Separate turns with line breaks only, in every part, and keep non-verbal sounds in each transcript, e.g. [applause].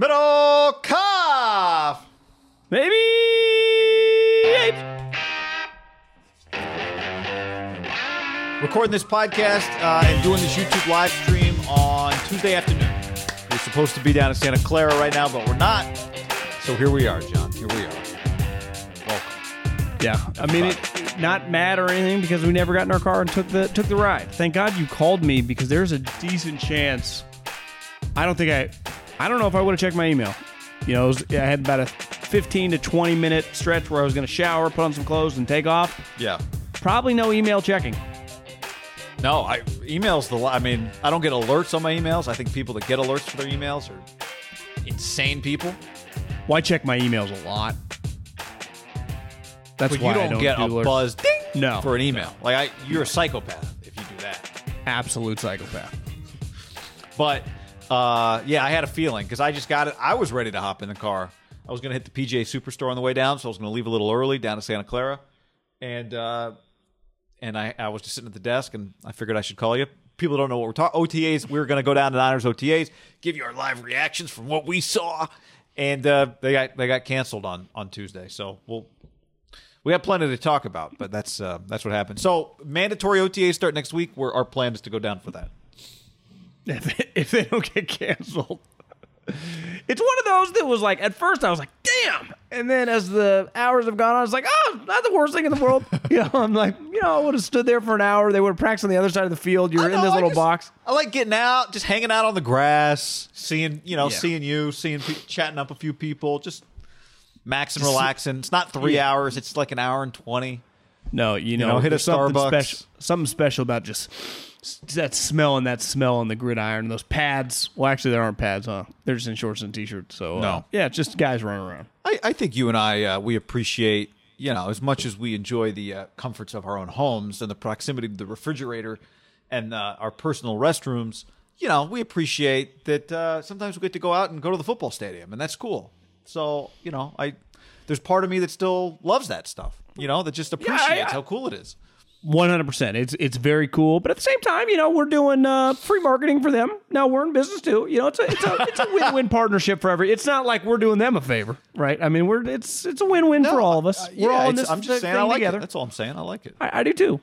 Middle cough.
Maybe.
Recording this podcast uh, and doing this YouTube live stream on Tuesday afternoon. We're supposed to be down in Santa Clara right now, but we're not. So here we are, John. Here we are. Welcome.
Yeah, I mean, it, not mad or anything because we never got in our car and took the took the ride. Thank God you called me because there's a decent chance. I don't think I, I don't know if I would have checked my email. You know, was, I had about a 15 to 20 minute stretch where I was going to shower, put on some clothes, and take off.
Yeah.
Probably no email checking.
No, I emails the. I mean, I don't get alerts on my emails. I think people that get alerts for their emails are insane people.
Well, I check my emails a lot. That's
But
why
you don't,
don't
get
do
a
alerts.
buzz ding
No,
for an email. Like I, you're a psychopath if you do that.
absolute psychopath.
But uh, yeah, I had a feeling because I just got it. I was ready to hop in the car. I was going to hit the PGA Superstore on the way down, so I was going to leave a little early down to Santa Clara, and uh, and I, I was just sitting at the desk, and I figured I should call you. People don't know what we're talking. OTAs. We were going to go down to Niners OTAs, give you our live reactions from what we saw, and uh, they got they got canceled on on Tuesday. So we'll we have plenty to talk about, but that's uh, that's what happened. So mandatory OTAs start next week. Where our plan is to go down for that.
If, if they don't get canceled. It's one of those that was like at first I was like, damn, and then as the hours have gone on, it's like, ah, oh, not the worst thing in the world. [laughs] you know, I'm like, you know, I would have stood there for an hour. They would have practiced on the other side of the field. You're
I
in
know,
this
I
little
just-
box.
I like getting out, just hanging out on the grass, seeing you know,
Yeah.
seeing you, seeing pe- chatting up a few people, just max and relaxing. It's not three
Yeah.
hours; it's like an hour and twenty.
No, you know,
know, hit a
there's something
Starbucks.
Special, something special about just s- that smell and that smell on the gridiron. Those pads. Well, actually, there aren't pads, huh? They're just in shorts and t-shirts. So uh,
No.
yeah, it's just guys running around.
I, I think you and I uh, we appreciate you know as much as we enjoy the uh, comforts of our own homes and the proximity to the refrigerator and uh, our personal restrooms. You know, we appreciate that uh, sometimes we get to go out and go to the football stadium, and that's cool. So you know, I there's part of me that still loves that stuff. You know, that just appreciates
I-
how cool it is.
One hundred percent. It's it's very cool, but at the same time, you know, we're doing uh, free marketing for them. Now we're in business too. You know, it's a it's a it's a [laughs] win win partnership for every. It's not like we're doing them a favor, right? I mean, we're it's it's a win win for all of us.
Uh,
we're
yeah,
all in this
I'm just
thing
saying I like
together.
it. That's all I'm saying. I like it.
I, I do too.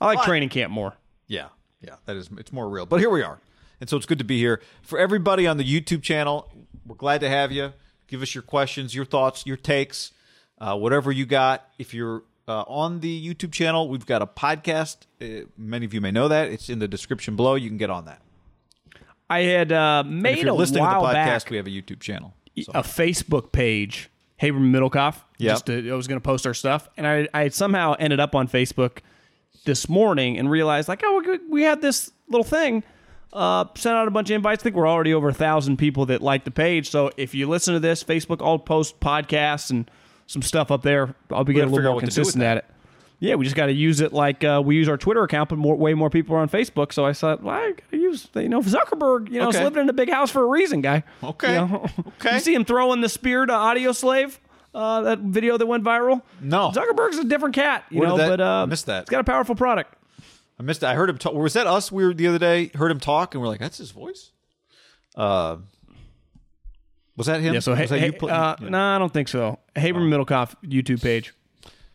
I like training camp more.
Yeah, yeah, that is it's more real. But here we are, and so it's good to be here for everybody on the YouTube channel. We're glad to have you. Give us your questions, your thoughts, your takes, uh, whatever you got. If you're uh, on the YouTube channel, we've got a podcast. Uh, many of you may know that. It's in the description below. You can get on that.
I had uh,
And
made
if you're
a
listening to the
while
podcast,
back
we have a YouTube channel. So-
a Facebook page, Haberman Middlecoff. Just to, I was going to post our stuff, and I I somehow ended up on Facebook this morning and realized like oh we, we had this little thing. Uh, sent out a bunch of invites. I think we're already over a thousand people that like the page. So if you listen to this, Facebook, I'll post podcasts and some stuff up there. I'll be getting a little more
what to do with
consistent at it. Yeah, we just got to use it like uh, we use our Twitter account, but more, way more people are on Facebook. So I thought, well, I gotta use, you know, Zuckerberg, you know, is
Okay.
living in a big house for a reason, guy.
Okay.
You know? [laughs]
Okay.
You see him throwing the spear to Audioslave, uh, that video that went viral?
No.
Zuckerberg's a different cat, you know,
that-
but uh,
I missed that.
It's got a powerful product.
I missed it. I heard him talk. Was that us? We were the other day. Heard him talk, and we're like, "That's his voice." Uh, was that him?
Yeah, so hey, hey, uh,
yeah.
no, I don't think so. Haberman Middlecoff YouTube page,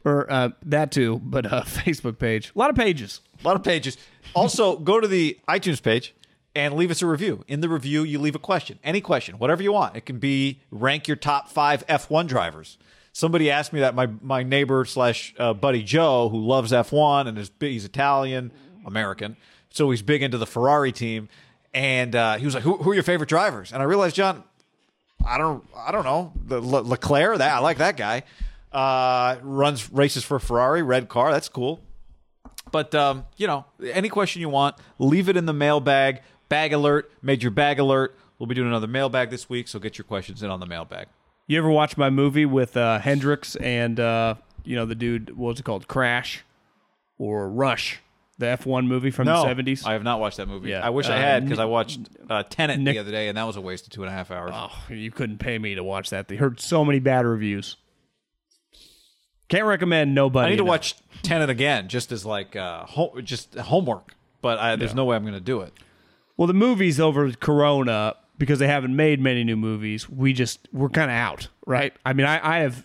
or uh, that too, but uh, [laughs] Facebook page. A lot of pages.
A lot of pages. Also, go to the iTunes page and leave us a review. In the review, you leave a question, any question, whatever you want. It can be rank your top five F1 drivers. Somebody asked me that my my neighbor slash uh, buddy Joe, who loves F1 and is big, he's Italian American, so he's big into the Ferrari team. And uh, he was like, who, "Who are your favorite drivers?" And I realized, John, I don't I don't know the Le- Leclerc. That I like that guy. Uh, runs races for Ferrari, red car. That's cool. But um, you know, any question you want, leave it in the mailbag. Bag alert, major bag alert. We'll be doing another mailbag this week, so get your questions in on the mailbag.
You ever watch my movie with uh, Hendrix and uh, you know the dude? What was it called? Crash or Rush? The F1 movie from
No,
the seventies.
I have not watched that movie.
Yeah.
I wish I
Uh,
had because I watched uh, Tenet
Nick-
the other day, and that was a waste of two and a half hours.
Oh, you couldn't pay me to watch that. They heard so many bad reviews. Can't recommend nobody.
I need to
enough.
watch Tenet again, just as like uh, ho- just homework. But I, there's no way I'm going to do it.
Well, the movies over Corona because they haven't made many new movies, we just we're kind of out, right? I mean, I, I have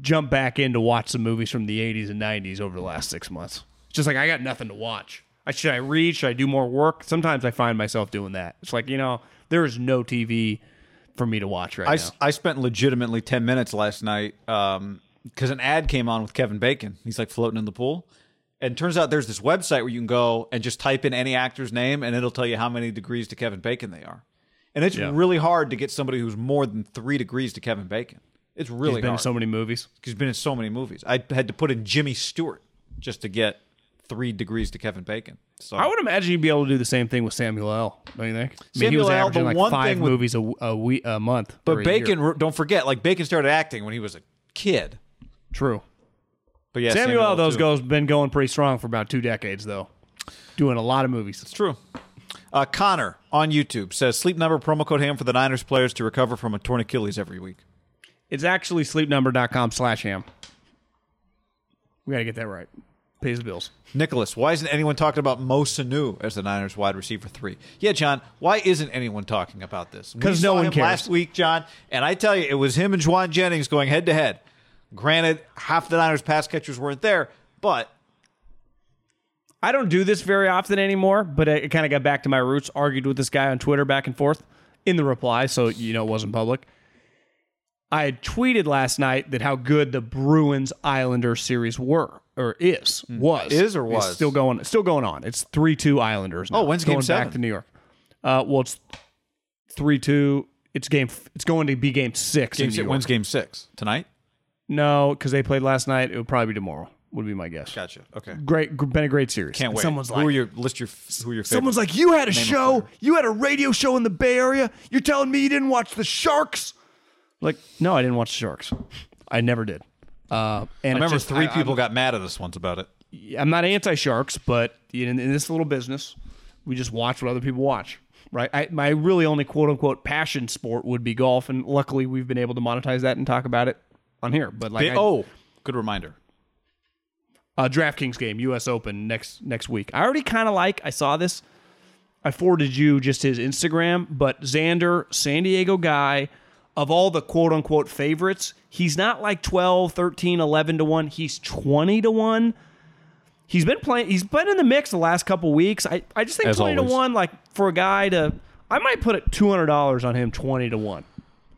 jumped back in to watch some movies from the 80s and 90s over the last six months. Just like I got nothing to watch. I should I read? Should I do more work? Sometimes I find myself doing that. It's like you know there is no TV for me to watch right
I,
now.
I spent legitimately 10 minutes last night um, because an ad came on with Kevin Bacon. He's like floating in the pool. And turns out there's this website where you can go and just type in any actor's name and it'll tell you how many degrees to Kevin Bacon they are. And it's
Yeah.
really hard to get somebody who's more than three degrees to Kevin Bacon. It's really
He's been in so many movies.
He's been in so many movies. I had to put in Jimmy Stewart just to get three degrees to Kevin Bacon. So
I would imagine you'd be able to do the same thing with Samuel L. Don't you think? I mean, he
Samuel
was
L.,
averaging
the
like
one
five
thing with-
movies a, a week, a month.
but Bacon,
year.
don't forget, like Bacon started acting when he was a kid.
true.
But yeah,
Samuel L. Those
too.
goes been going pretty strong for about two decades though, doing a lot of movies.
It's true. Uh, Connor on YouTube says sleep number promo code ham for the Niners players to recover from a torn Achilles every week.
It's actually sleepnumber.com slash ham. We got to get that right. Pays the bills.
Nicholas, why isn't anyone talking about Mo Sanu as the Niners wide receiver three? Yeah, John, why isn't anyone talking about this?
Because no
saw
one
him
cares.
last week, John, and I tell you, it was him and Jauan Jennings going head to head. Granted, half the Niners pass catchers weren't there, but
I don't do this very often anymore, but it kind of got back to my roots. Argued with this guy on Twitter back and forth in the reply, so you know it wasn't public. I had tweeted last night that how good the Bruins Islanders series were or is was
Hmm. Is or was?
still going still going on. It's three two Islanders. Now.
Oh, when's
It's
game seven?
back to New York? Uh, well, it's three two. It's game. It's going to be game six.
game
in New
six,
York.
when's game six? Tonight?
No, because they played last night. It would probably be tomorrow. Would be my guess.
Gotcha. Okay.
Great, been a great series.
Can't wait.
Someone's
who
like,
are your list your who are your?
Someone's like, you had a show, you had a radio show in the Bay Area. You're telling me you didn't watch the Sharks? Like, no, I didn't watch Sharks. I never did. Uh, and
I remember
just,
three
I-
people got mad at us once about it.
I'm, I'm not anti-Sharks, but in, in this little business, we just watch what other people watch. Right. I, my really only quote unquote passion sport would be golf, and luckily we've been able to monetize that and talk about it on here. But like, I-
oh, good reminder.
uh, DraftKings game, U.S. Open next next week. I already kind of like. I saw this. I forwarded you just his Instagram, but Xander, San Diego guy, of all the quote unquote favorites, he's not like 12, 13, 11 to 1. He's 20 to 1. He's been playing, he's been in the mix the last couple weeks. I, I just think
As
20
always.
to 1, like for a guy to, I might put it $200 on him 20 to 1.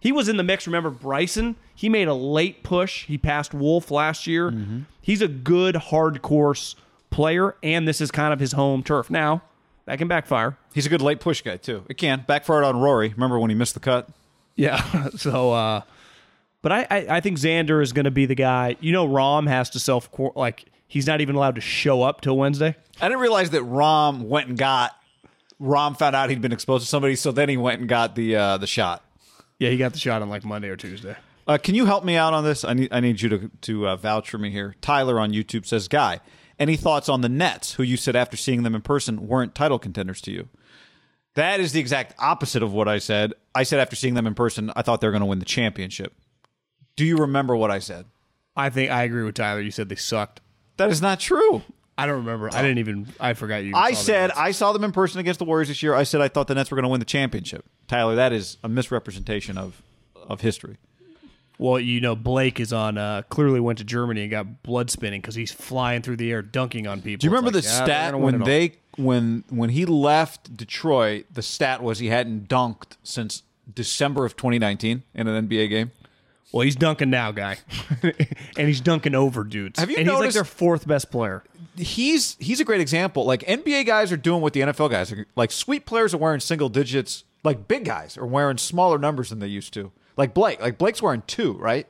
He was in the mix. Remember Bryson? He made a late push. He passed Wolff last year.
Mm-hmm.
He's a good hard course player, and this is kind of his home turf. Now, that can backfire.
He's a good late push guy too. It can backfired on Rory. Remember when he missed the cut?
Yeah. [laughs] so, uh, but I, I, I think Xander is going to be the guy. You know, Rahm has to self like he's not even allowed to show up till Wednesday.
I didn't realize that Rahm went and got. Rahm found out he'd been exposed to somebody, so then he went and got the uh, the shot.
Yeah, he got the shot on like Monday or Tuesday.
Uh, can you help me out on this? I need I need you to to uh, vouch for me here. Tyler on YouTube says, "Guy, any thoughts on the Nets, who you said after seeing them in person weren't title contenders to you?" That is the exact opposite of what I said. I said after seeing them in person, I thought they were going to win the championship. Do you remember what I said?
I think I agree with Tyler. You said they sucked.
That is not true.
I don't remember. I didn't even. I forgot you.
I said. I saw them in person against the Warriors this year. I said I thought the Nets were going to win the championship. Tyler, that is a misrepresentation of of history.
Well, you know, Blake is on. Uh, clearly went to Germany and got blood spinning because he's flying through the air, dunking on people.
Do you remember
It's
the
yeah,
stat when they when when he left Detroit? The stat was he hadn't dunked since December of 2019 in an NBA game.
Well, he's dunking now, guy, [laughs] and he's dunking over dudes.
Have you
and he's like
noticed-
their fourth best player.
He's he's a great example. Like NBA guys are doing what the NFL guys are. Like sweet players are wearing single digits. Like big guys are wearing smaller numbers than they used to. Like Blake. Like Blake's wearing two, right?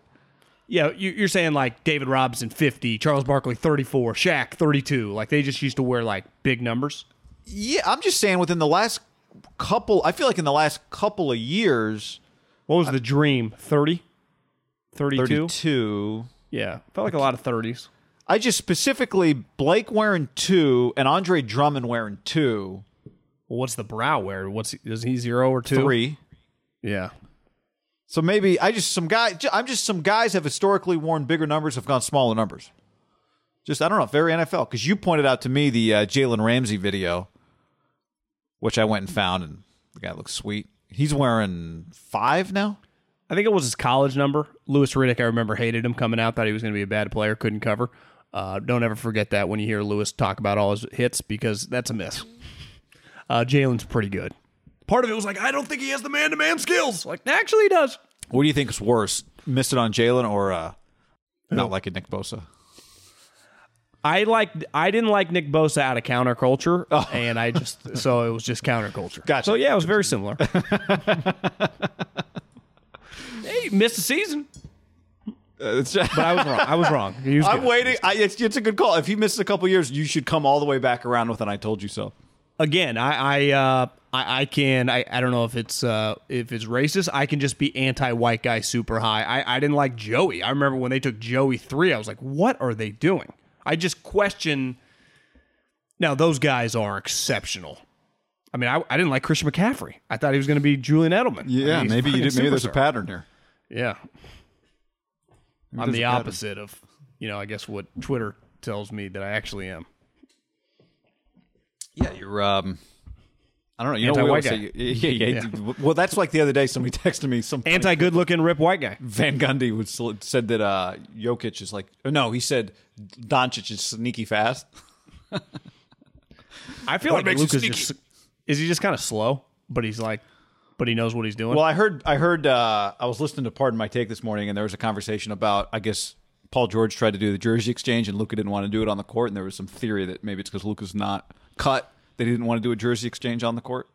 Yeah, you, you're saying like David Robinson fifty, Charles Barkley thirty four, Shaq thirty two. Like they just used to wear like big numbers.
Yeah, I'm just saying within the last couple. I feel like in the last couple of years,
What was the dream? 30? 32?
32.
Yeah, felt like a lot of thirties.
I just specifically Blake wearing two and Andre Drummond wearing two,
Well, what's the brow wear? What's is he zero or two?
three.
Yeah.
So maybe I just some guy. I'm just some guys have historically worn bigger numbers, have gone smaller numbers. Just I don't know, very NFL. Because you pointed out to me the uh, Jalen Ramsey video, which I went and found, and the guy looks sweet. He's wearing five now.
I think it was his college number. Louis Riddick, I remember, hated him coming out, thought he was going to be a bad player, couldn't cover. Uh, don't ever forget that when you hear Louis talk about all his hits because that's a miss. Uh, Jalen's pretty good. Part of it was like, I don't think he has the man to man skills. Like, actually, he does.
What do you think is worse? Missed it on Jalen or uh, not like a Nick Bosa?
I like I didn't like Nick Bosa out of counterculture, oh. [laughs] and I just so it was just counterculture.
Gotcha.
So yeah, it was very similar. [laughs] hey, missed a season,
It's- [laughs]
but I was wrong. I was wrong. Was
I'm
good.
waiting. I, it's, it's a good call. If he misses a couple years, you should come all the way back around with an "I told you so."
Again, I I uh, I, I can I, I don't know if it's uh, if it's racist. I can just be anti-white guy super high. I, I didn't like Joey. I remember when they took Joey three. I was like, what are they doing? I just question. Now those guys are exceptional. I mean, I, I didn't like Christian McCaffrey. I thought he was going to be Julian Edelman. I mean,
maybe you did. Maybe there's a pattern here.
Yeah. I'm the
a pattern.
opposite of, you know, I guess what Twitter tells me that I actually am.
Yeah, you're. um I don't know. You know what
Anti-white
always say? Yeah, yeah, yeah. [laughs] Well, that's like the other day. Somebody [laughs] texted me. Some
Anti good looking rip white guy.
Van Gundy was said that uh Jokic is like. No, he said Doncic is sneaky fast. [laughs]
I feel
What
like
makes you
just is he just kind of slow, but he's like, but he knows what he's doing.
Well, I heard. I heard. Uh, I was listening to Pardon My Take this morning, and there was a conversation about. I guess Paul George tried to do the jersey exchange, and Luka didn't want to do it on the court. And there was some theory that maybe it's because Luka's not cut. They didn't want to do a jersey exchange on the court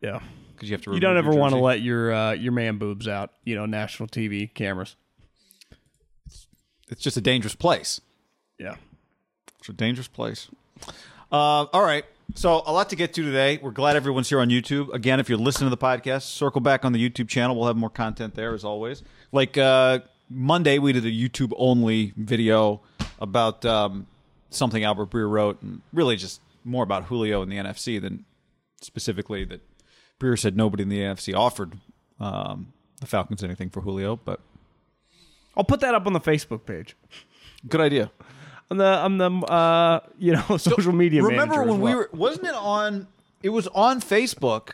yeah,
because you have to.
you don't ever want to let your uh, your man boobs out. You know, national TV cameras.
It's just a dangerous place.
Yeah,
It's a dangerous place. Uh, all right. So, a lot to get to today. We're glad everyone's here on YouTube. Again, if you're listening to the podcast, circle back on the YouTube channel. We'll have more content there as always. Like uh, Monday, we did a YouTube only video about um, something Albert Breer wrote, and really just more about Julio and the NFC than specifically that Breer said nobody in the NFC offered um, the Falcons anything for Julio, but
I'll put that up on the Facebook page.
good idea.
I'm the I'm the uh, you know [laughs] social media.
Remember
manager as
when we were? Wasn't it on? It was on Facebook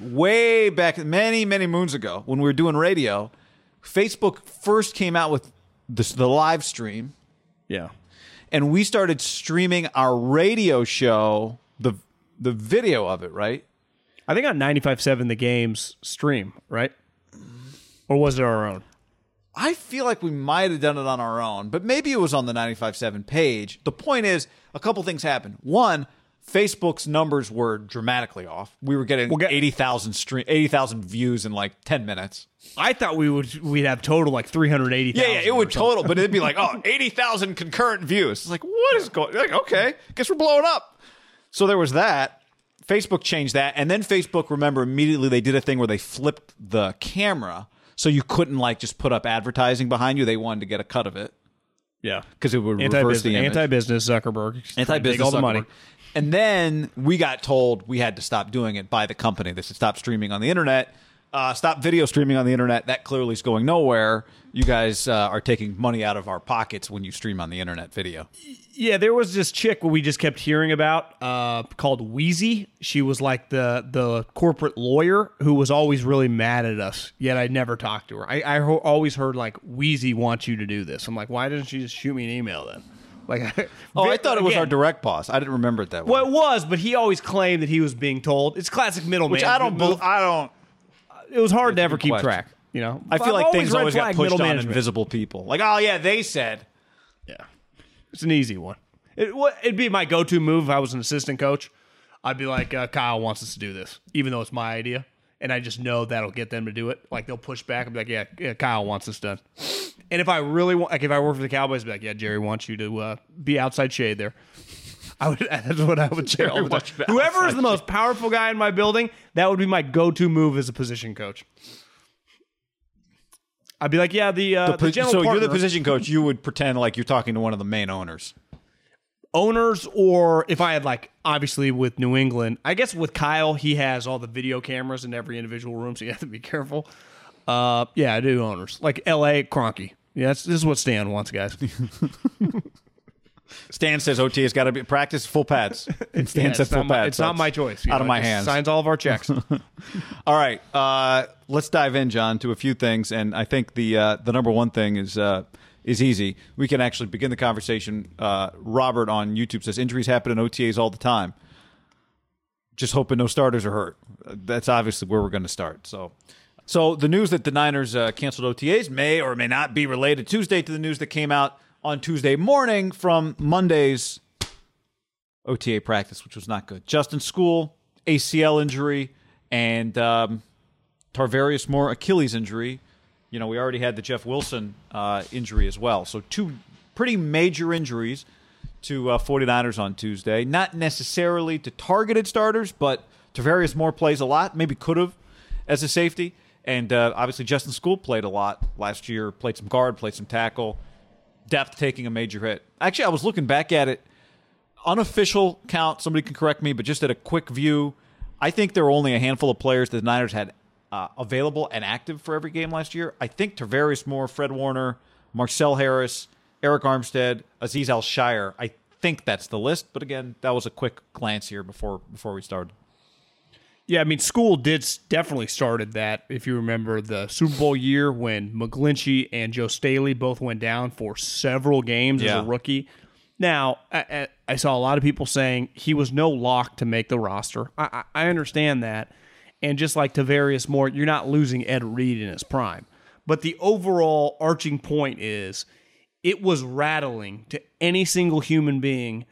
way back, many many moons ago when we were doing radio. Facebook first came out with this, the live stream,
Yeah,
and we started streaming our radio show the the video of it. Right?
I think on 95.7 the games stream right, or was it our own?
I feel like we might have done it on our own, but maybe it was on the 95.7 page. The point is, a couple things happened. One, Facebook's numbers were dramatically off. We were getting
get-
80,000 stream 80,000 views in like 10 minutes.
I thought we would we'd have total like 380.
Yeah, yeah, it would total, but it'd be like, oh, [laughs] 80,000 concurrent views. It's like, what is going like, okay, guess we're blowing up. So there was that. Facebook changed that. And then Facebook, remember, immediately they did a thing where they flipped the camera so you couldn't like just put up advertising behind you. They wanted to get a cut of it
Yeah,
because it would reverse the
anti-business,
image.
anti-business Zuckerberg,
Anti-business
all the
Zuckerberg.
money.
And then we got told we had to stop doing it by the company. They said stop streaming on the internet, uh, stop video streaming on the internet. That clearly is going nowhere. You guys uh, are taking money out of our pockets when you stream on the internet video.
Yeah, there was this chick we just kept hearing about uh, called Wheezy. She was like the the corporate lawyer who was always really mad at us. Yet I never talked to her. I, I ho- always heard like Wheezy wants you to do this. I'm like, why didn't she just shoot me an email then? Like, [laughs]
Oh, I thought it was
again,
our direct boss. I didn't remember it that way.
Well, it was, but he always claimed that he was being told. It's classic middleman.
Which I don't. I don't.
It was hard to ever keep
question.
track. You know,
I feel
I've
like things always got pushed on
management.
invisible people. Like, oh yeah, they said.
Yeah, it's an easy one. It, it'd be my go-to move if I was an assistant coach. I'd be like, uh, Kyle wants us to do this, even though it's my idea, and I just know that'll get them to do it. Like they'll push back and be like, yeah, yeah Kyle wants this done. And if I really want, like, if I work for the Cowboys, I'd be like, yeah, Jerry wants you to uh, be outside shade there. I would. [laughs] That's what I would say all the time.
you to be
Whoever is the most powerful guy in my building, that would be my go-to move as a position coach. I'd be like, yeah, the, uh, the,
Pos-
general
so you're the position coach. You would pretend like you're talking to one of the main owners.
owners or if I had like obviously with New England, I guess with Kyle, he has all the video cameras in every individual room, so you have to be careful. Uh, yeah, I do owners like L.A. Kroenke. Yeah, this is what Stan wants, guys. [laughs]
Stan says OTA has got to be practice full pads. [laughs] And Stan
Yeah, it's
full
not my,
pads.
it's not my choice.
Out
know,
of my hands.
Signs all of our checks. [laughs]
All right, uh, let's dive in, John, to a few things, and I think the uh, the number one thing is uh, is easy. We can actually begin the conversation. Uh, Robert on YouTube says injuries happen in OTAs all the time. Just hoping no starters are hurt. That's obviously where we're going to start. So, so the news that the Niners uh, canceled OTAs may or may not be related Tuesday to the news that came out on Tuesday morning from Monday's OTA practice, which was not good. Justin Skule, ACL injury, and um, Tarvarius Moore, Achilles injury. You know, we already had the Jeff Wilson uh, injury as well. So, two pretty major injuries to uh, 49ers on Tuesday. Not necessarily to targeted starters, but Tarvarius Moore plays a lot, maybe could have as a safety. And uh, obviously, Justin Skule played a lot last year, played some guard, played some tackle. Depth taking a major hit. Actually, I was looking back at it unofficial count, somebody can correct me, but just at a quick view, I think there were only a handful of players that the Niners had uh, available and active for every game last year. I think Tarvarius Moore, Fred Warner, Marcell Harris, Arik Armstead, Azeez Al-Shaair. I think that's the list, but again, that was a quick glance here before before we started.
Yeah, I mean, Skule did definitely started that. If you remember the Super Bowl year when McGlinchey and Joe Staley both went down for several games
Yeah.
as a rookie. Now, I, I- saw a lot of people saying he was no lock to make the roster. I, I I understand that, and just like Tarvarius Moore, you're not losing Ed Reed in his prime. But the overall arching point is, it was rattling to any single human being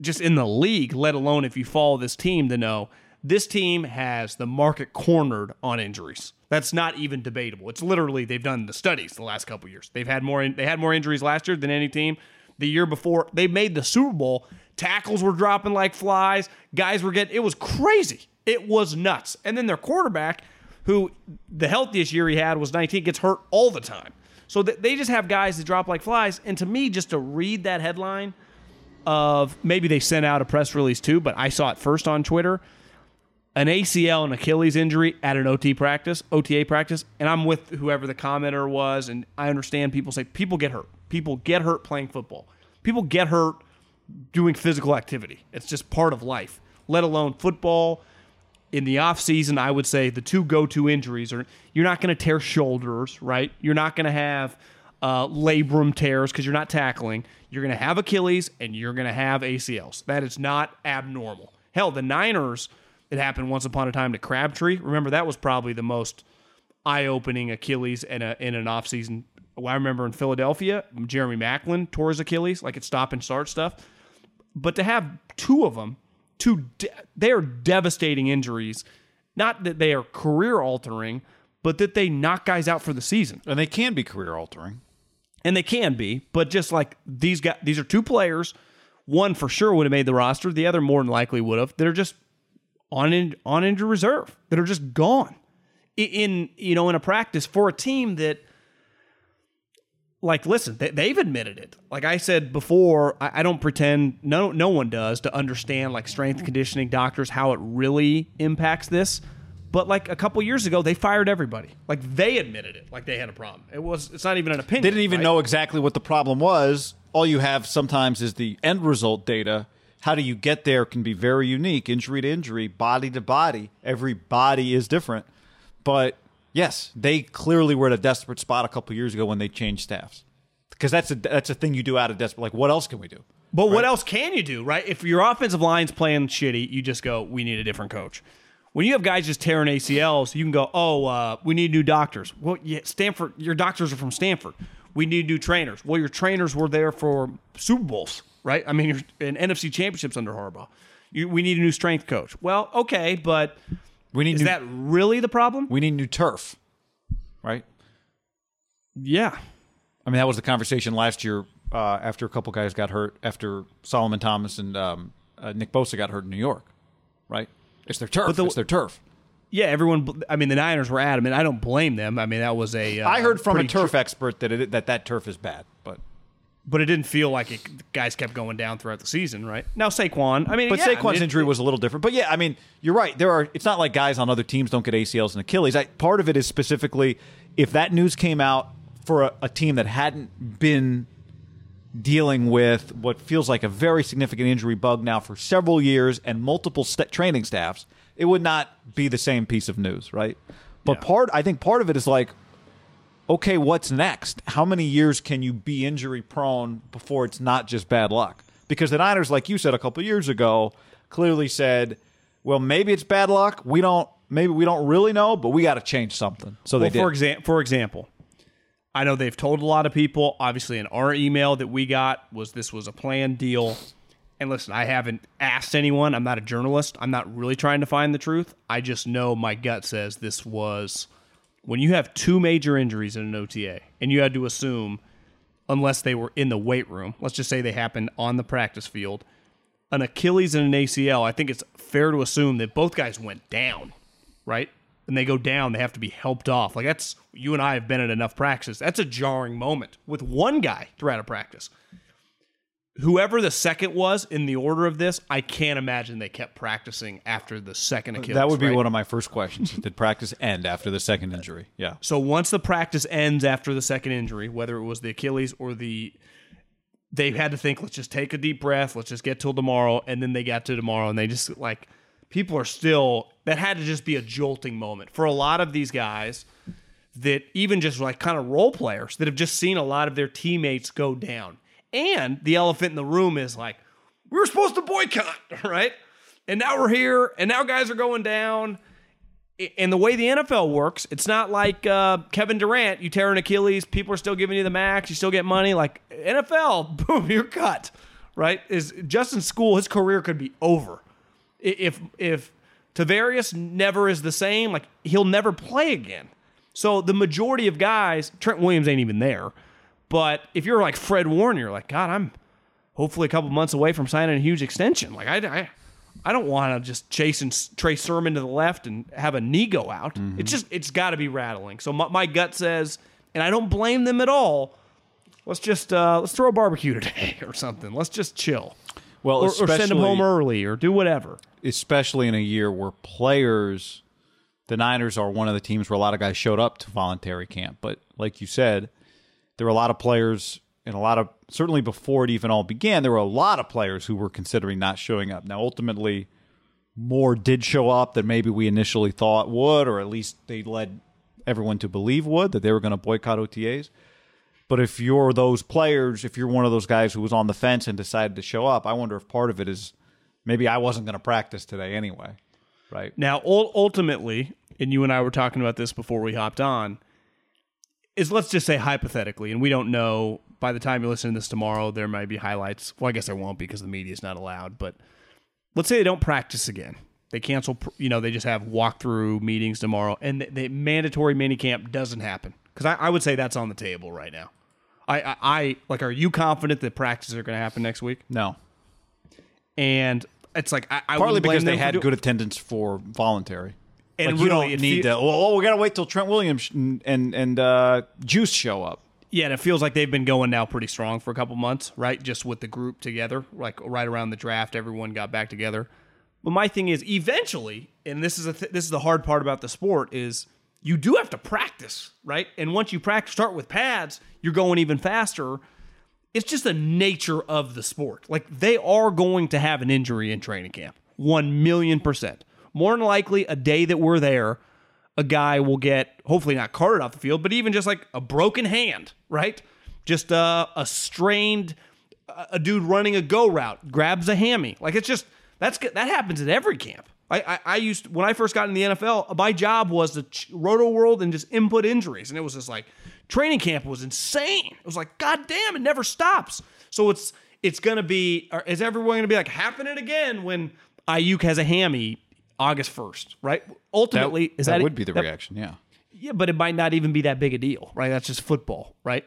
just in the league, let alone if you follow this team, to know this team has the market cornered on injuries. That's not even debatable. It's literally they've done the studies the last couple years. They've had more they had more injuries last year than any team. The year before they made the Super Bowl, tackles were dropping like flies. Guys were getting it was crazy. It was nuts. And then their quarterback, who the healthiest year he had was 19, gets hurt all the time. So th- they just have guys that drop like flies. And to me, just to read that headline of maybe they sent out a press release too, but I saw it first on Twitter. An ACL and Achilles injury at an OT practice, OTA practice, and I'm with whoever the commenter was, and I understand people say people get hurt. People get hurt playing football. People get hurt doing physical activity. It's just part of life, let alone football. In the off season, I would say the two go-to injuries are you're not going to tear shoulders, right? You're not going to have uh, labrum tears because you're not tackling. You're going to have Achilles and you're going to have ACLs. That is not abnormal. Hell, the Niners, it happened once upon a time to Crabtree. Remember that was probably the most eye-opening Achilles in a in an offseason. Well, I remember in Philadelphia, Jeremy Maclin tore his Achilles, like it's stop and start stuff. But to have two of them, two de- they are devastating injuries. Not that they are career altering, but that they knock guys out for the season
And they can be career altering.
and they can be, but just like these guys, these are two players. One for sure would have made the roster. The other more than likely would have. They're just on in, on injured reserve. That are just gone in you know in a practice for a team that. Like, listen, they, they've admitted it. Like I said before, I, I don't pretend no no one does to understand like strength conditioning doctors how it really impacts this. But like a couple years ago, they fired everybody. Like they admitted it. Like they had a problem. It was. It's not even an opinion.
They didn't even
right?
know exactly what the problem was. All you have sometimes is the end result data. How do you get there can be very unique, injury to injury, body to body. Every body is different. But yes, they clearly were at a desperate spot a couple years ago when they changed staffs. Because that's a that's a thing you do out of desperate. Like, what else can we do?
But what else can you do, right? If your offensive line's playing shitty, you just go, we need a different coach. When you have guys just tearing ACLs, you can go, oh, uh, we need new doctors. Well, yeah, Stanford, your doctors are from Stanford. We need new trainers. Well, your trainers were there for Super Bowls, right? I mean, you're in NFC championships under Harbaugh. You, we need a new strength coach. Well, okay, but
We need
is
new,
that really the problem?
we need new turf, right?
Yeah.
I mean, that was the conversation last year uh, after a couple guys got hurt, after Solomon Thomas and um, uh, Nick Bosa got hurt in New York, right? It's their turf.
the-
it's their turf.
Yeah, everyone, I mean, the Niners were adamant. I don't blame them. I mean, that was a. Uh,
I heard from a turf expert that it, that that turf is bad, but
but it didn't feel like it, guys kept going down throughout the season, right? Now Saquon, I mean,
but
yeah, I
Saquon's
mean,
injury was a little different. But yeah, I mean, you're right. There are. It's not like guys on other teams don't get ACLs and Achilles. I, part of it is specifically if that news came out for a, a team that hadn't been dealing with what feels like a very significant injury bug now for several years and multiple st- training staffs, it would not be the same piece of news, right? But
Yeah.
part, I think part of it is like, okay, what's next? How many years can you be injury prone before it's not just bad luck? Because the Niners, like you said a couple years ago, clearly said, well, maybe it's bad luck. We don't, maybe we don't really know, but we got to change something. So they
Well,
did.
for example, for example, I know they've told a lot of people. Obviously, in our email that we got was this was a planned deal. And listen, I haven't asked anyone. I'm not a journalist. I'm not really trying to find the truth. I just know my gut says this was when you have two major injuries in an OTA, and you had to assume, unless they were in the weight room, let's just say they happened on the practice field, an Achilles and an ACL. I think it's fair to assume that both guys went down right? And they go down, they have to be helped off. Like that's you and I have been at enough practices. That's a jarring moment with one guy throughout a practice. Whoever the second was in the order of this, I can't imagine they kept practicing after the second Achilles.
that would be
right?
one of my first questions. Did practice end after the second injury? Yeah.
So once the practice ends after the second injury, whether it was the Achilles or the they had to think, let's just take a deep breath, let's just get till tomorrow, and then they got to tomorrow and they just like people are still that had to just be a jolting moment for a lot of these guys that even just like kind of role players that have just seen a lot of their teammates go down. And the elephant in the room is like, we were supposed to boycott, [laughs] right? And now we're here, and now guys are going down. And the way the NFL works, it's not like uh, Kevin Durant. You tear an Achilles, people are still giving you the max. You still get money. Like NFL, [laughs] boom, you're cut. Right? Is Justin Skule? His career could be over if if Tarvarius never is the same. Like he'll never play again. So the majority of guys, Trent Williams ain't even there. But if you're like Fred Warner, you're like, God, I'm hopefully a couple months away from signing a huge extension. Like I, I, I don't want to just chase and Trey Sermon to the left and have a knee go out. It's just it's got to be rattling. So my, my gut says, and I don't blame them at all. Let's just uh, let's throw a barbecue [laughs] today or something. Let's just chill,
Well,
or, or send them home early, or do whatever.
especially in a year where players, the Niners are one of the teams where a lot of guys showed up to voluntary camp. But like you said, there were a lot of players and a lot of certainly before it even all began, there were a lot of players who were considering not showing up. Now, ultimately, more did show up than maybe we initially thought would, or at least they led everyone to believe would that they were going to boycott OTAs. But if you're those players, if you're one of those guys who was on the fence and decided to show up, I wonder if part of it is maybe I wasn't going to practice today anyway, right?
Now, ultimately, and you and I were talking about this before we hopped on, is let's just say hypothetically, and we don't know. By the time you listen to this tomorrow, there might be highlights. Well, I guess there won't because the media is not allowed. But let's say they don't practice again. They cancel. You know, they just have walkthrough meetings tomorrow, and the, the mandatory mini camp doesn't happen. Because I, I would say that's on the table right now. I, I, I like. Are you confident that practices are going to happen next week?
No,
And it's like I, I
partly because they had good attendance for voluntary.
And
like you don't need to. Well, oh, we got to wait till Trent Williams and and, and uh, Juice show up.
Yeah, and it feels like they've been going now pretty strong for a couple months, right? Just with the group together, like right around the draft, everyone got back together. But my thing is, eventually, and this is a th- this is the hard part about the sport is you do have to practice, right? And once you practice, start with pads, you're going even faster. It's just the nature of the sport. Like they are going to have an injury in training camp, one million percent. More than likely, a day that we're there, a guy will get hopefully not carted off the field, but even just like a broken hand, right? Just uh, a strained, a dude running a go route grabs a hammy. Like it's just that's that happens at every camp. I, I, I used when I first got in the NFL, my job was to ch- Rotoworld and just input injuries, and it was just like training camp was insane. It was like God damn, it never stops. So it's it's gonna be is everyone gonna be like happening again when Aiyuk has a hammy August first, right? Ultimately, is that,
would be the reaction? Yeah.
yeah, but it might not even be that big a deal, right? That's just football, right?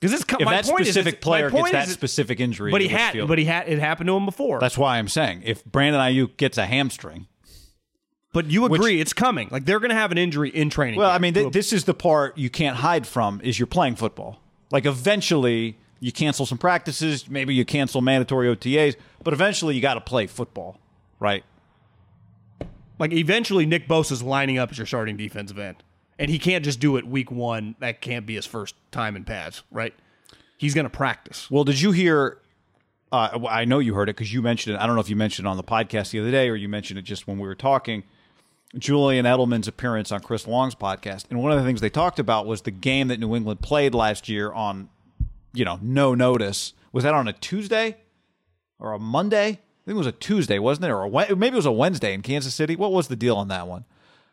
Because this
If
my
that
point
specific
is,
player gets that
is-
specific injury,
but he had,
field-
but he had, it happened to him before.
that's why I'm saying if Brandon Aiyuk gets a hamstring.
but you agree it's coming. Like they're going to have an injury in training.
Well. I mean, th- this is the part you can't hide from is you're playing football. Like eventually you cancel some practices, maybe you cancel mandatory OTAs, but eventually you got to play football, right?
like eventually Nick Bosa's lining up as your starting defensive end, and he can't just do it week one. That can't be his first time in pads, right? He's going to practice.
Well, did you hear? Uh, I know you heard it because you mentioned it. I don't know if you mentioned it on the podcast the other day or you mentioned it just when we were talking. Julian Edelman's appearance on Chris Long's podcast, and one of the things they talked about was the game that New England played last year on, you know, no notice. Was that on a Tuesday or a Monday? I think it was a Tuesday, wasn't it? Or a, maybe it was a Wednesday in Kansas City. What was the deal on that one?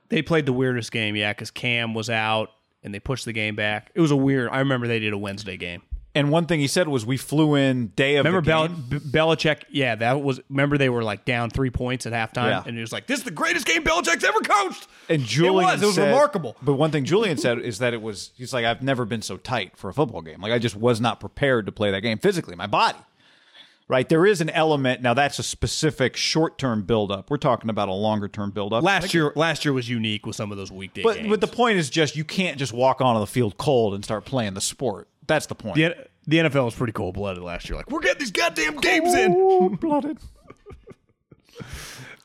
They played the weirdest game, yeah, because Cam was out and they pushed the game back. It was a weird. I remember they did a Wednesday game.
And one thing he said was, "We flew in day of
remember
the
Bel-
game."
B- Belichick? Yeah, that was. Remember they were like down three points at halftime,
Yeah.
and he was like, "This is the greatest game Belichick's ever coached."
And Julian
it was. It was
said-
remarkable.
But one thing Julian said is that it was he's like I've never been so tight for a football game. Like I just was not prepared to play that game physically, my body. Right? There is an element now that's a specific short-term buildup. We're talking about a longer-term buildup.
Last year, last year was unique with some of those weekday
but
games.
but the point is just you can't just walk onto the field cold and start playing the sport. That's the point.
the, the NFL was pretty cold blooded last year. Like we're getting these goddamn games in.
blooded. [laughs]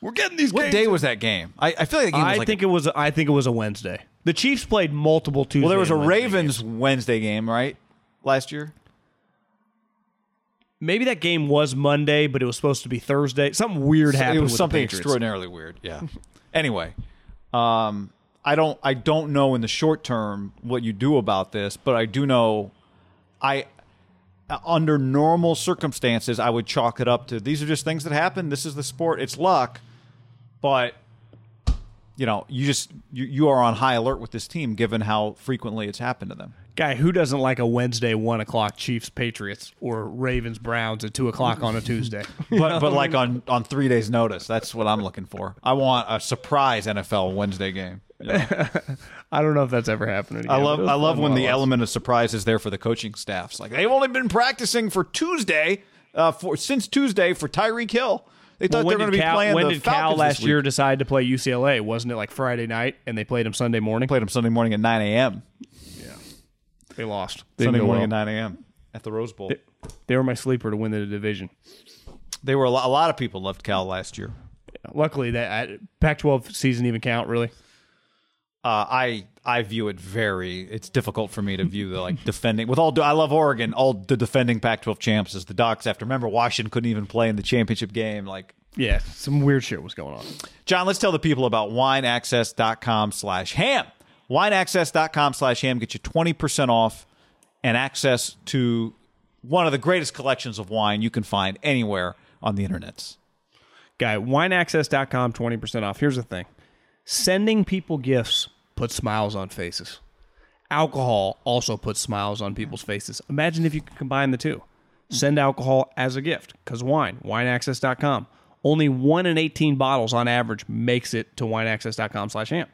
We're getting these.
What day
in.
was that game? I, I feel like the game was
I
like
think it was. I think it was a Wednesday. The Chiefs played multiple Tuesday.
well, there was a
Wednesday
Ravens
games.
Wednesday game, right? Last year.
Maybe that game was Monday, but it was supposed to be Thursday. Something weird happened.
it was something extraordinarily weird. Yeah. [laughs] anyway, um, I don't I don't know in the short term what you do about this, but I do know I under normal circumstances I would chalk it up to these are just things that happen. This is the sport. It's luck, but you know you just you, you are on high alert with this team given how frequently it's happened to them.
Guy, who doesn't like a Wednesday one o'clock Chiefs Patriots or Ravens Browns at two o'clock on a Tuesday? [laughs]
But but like on on three days notice, that's what I'm looking for. I want a surprise NFL Wednesday game. [laughs]
I don't know if that's ever happened. Again,
I love I love when the element of surprise is there for the coaching staffs. Like they've only been practicing for Tuesday, uh, for since Tuesday for Tyreek Hill. They thought
Well,
they were going to be
Cal,
playing
when
the
did Cal
Falcons
last year decide to play UCLA? Wasn't it like Friday night and they played them Sunday morning?
Played them Sunday morning at 9 a.m.
They lost.
Sunday morning
well.
at 9 a.m. at the Rose Bowl.
They were my sleeper to win the division.
They were a lot, a lot of people left Cal last year.
Luckily, that Pac-12 season even count really.
Uh, I I view it very. It's difficult for me to view the like defending with all. I love Oregon. All the defending Pac-12 champs is the Ducks. After remember Washington couldn't even play in the championship game. Like
Yeah, some weird shit was going on.
John, let's tell the people about wineaccess.com slash ham. Wineaccess.com slash ham gets you 20% off and access to one of the greatest collections of wine you can find anywhere on the internets.
Guy, wineaccess.com, 20% off. Here's the thing sending people gifts puts smiles on faces. Alcohol also puts smiles on people's faces. Imagine if you could combine the two. Send alcohol as a gift because wine, wineaccess.com. Only 1 in 18 bottles on average makes it to wineaccess.com slash ham.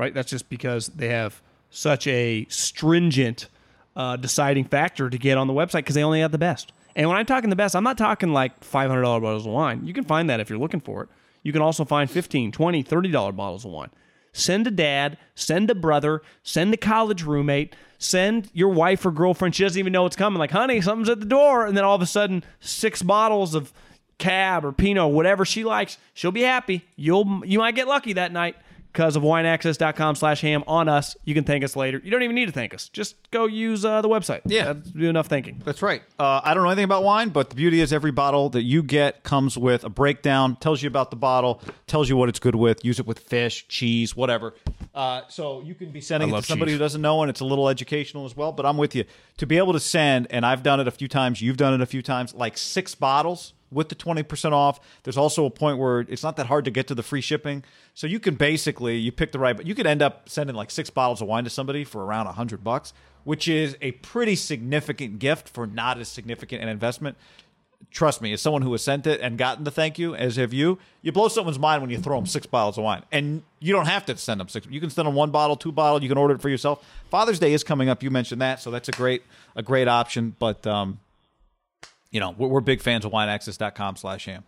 Right? That's just because they have such a stringent uh, deciding factor to get on the website because they only have the best. And when I'm talking the best, I'm not talking like $500 bottles of wine. You can find that if you're looking for it. You can also find $15, 20, 30 dollar bottles of wine. Send a dad, send a brother, send a college roommate, send your wife or girlfriend. She doesn't even know it's coming. Like, honey, something's at the door. And then all of a sudden, six bottles of cab or pinot, whatever she likes, she'll be happy. You'll you might get lucky that night because of wineaccess.com slash ham on us. You can thank us later. You don't even need to thank us. Just go use uh, the website.
Yeah.
That's do enough thanking.
That's right. Uh, I don't know anything about wine, but the beauty is every bottle that you get comes with a breakdown, tells you about the bottle, tells you what it's good with. Use it with fish, cheese, whatever. Uh, so you can be sending it to somebody
cheese.
who doesn't know, and it's a little educational as well. But I'm with you to be able to send, and I've done it a few times. You've done it a few times, like six bottles with the 20% off. There's also a point where it's not that hard to get to the free shipping. So you can basically you pick the right, but you could end up sending like six bottles of wine to somebody for around a hundred bucks, which is a pretty significant gift for not as significant an investment. Trust me, as someone who has sent it and gotten the thank you, as have you, you blow someone's mind when you throw them six bottles of wine, and you don't have to send them six. You can send them one bottle, two bottle. You can order it for yourself. Father's Day is coming up. You mentioned that, so that's a great a great option. But um, you know, we're, we're big fans of wineaccess.com slash ham.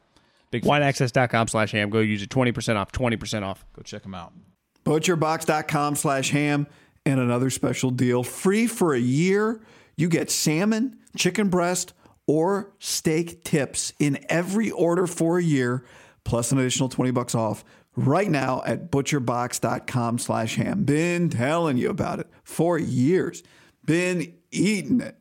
Big fans.
Wineaccess.com slash ham. Go use it. 20% off. 20% off.
Go check them out.
butcherbox.com slash ham and another special deal free for a year you get salmon chicken breast or steak tips in every order for a year plus an additional 20 bucks off right now at butcherbox.com slash ham been telling you about it for years been eating it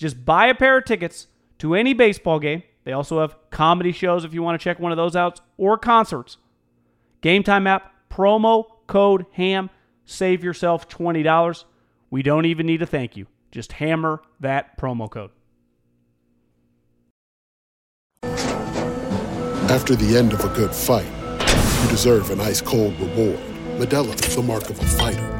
just buy a pair of tickets to any baseball game. They also have comedy shows if you want to check one of those out or concerts. Game Time app, promo code HAM, save yourself $20. We don't even need a thank you. Just hammer that promo code.
After the end of a good fight, you deserve an ice cold reward. Modelo is the mark of a fighter.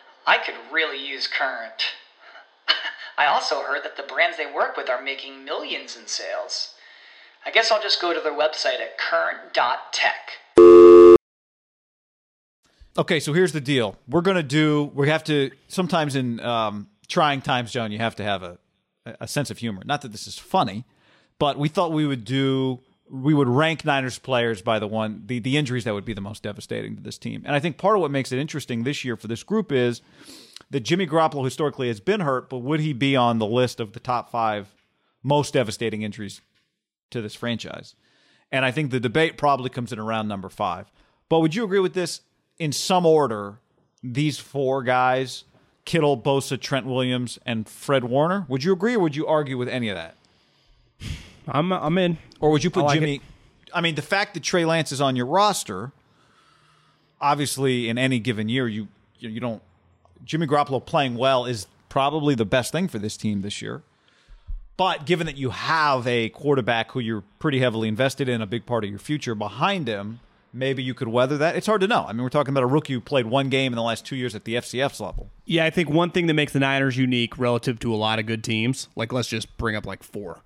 I could really use Current. [laughs] I also heard that the brands they work with are making millions in sales. I guess I'll just go to their website at current.tech.
Okay, so here's the deal. We're gonna do. We have to sometimes in um, trying times, John. You have to have a a sense of humor. Not that this is funny, but we thought we would do. We would rank Niners players by the one the the injuries that would be the most devastating to this team. And I think part of what makes it interesting this year for this group is that Jimmy Garoppolo historically has been hurt, but would he be on the list of the top five most devastating injuries to this franchise? And I think the debate probably comes in around number five. But would you agree with this? In some order, these four guys Kittle, Bosa, Trent Williams, and Fred Warner. Would you agree or would you argue with any of that?
I'm I'm in.
Or would you put
I like
Jimmy?
it.
I mean, the fact that Trey Lance is on your roster, obviously, in any given year, you you you don't. Jimmy Garoppolo playing well is probably the best thing for this team this year. But given that you have a quarterback who you're pretty heavily invested in, a big part of your future behind him, maybe you could weather that. It's hard to know. I mean, we're talking about a rookie who played one game in the last two years at the FCS level.
Yeah, I think one thing that makes the Niners unique relative to a lot of good teams, like let's just bring up like four.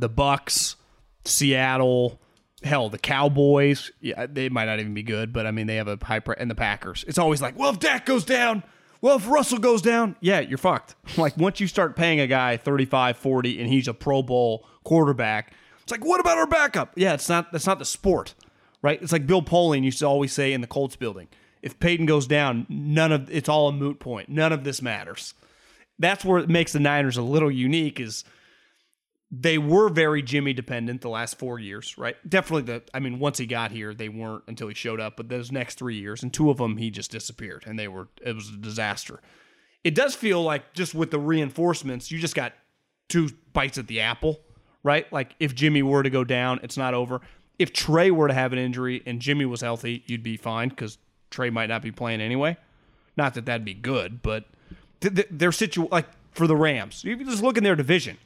The Bucks, Seattle, hell, the Cowboys, yeah, they might not even be good, but I mean they have a high pre- and the Packers. It's always like, well, if Dak goes down, well, if Russell goes down, yeah, you're fucked. [laughs] like once you start paying a guy 35, 40 and he's a Pro Bowl quarterback, it's like, what about our backup? Yeah, it's not that's not the sport. Right? It's like Bill Polian used to always say in the Colts building. If Peyton goes down, none of it's all a moot point. None of this matters. That's where it makes the Niners a little unique is they were very Jimmy dependent the last four years, right? Definitely the I mean, once he got here, they weren't until he showed up, but those next three years, and two of them he just disappeared and they were it was a disaster. It does feel like just with the reinforcements, you just got two bites at the apple, right? Like if Jimmy were to go down, it's not over. If Trey were to have an injury and Jimmy was healthy, you'd be fine because Trey might not be playing anyway. Not that that'd be good, but th- th- their situ like for the Rams. You just look in their division.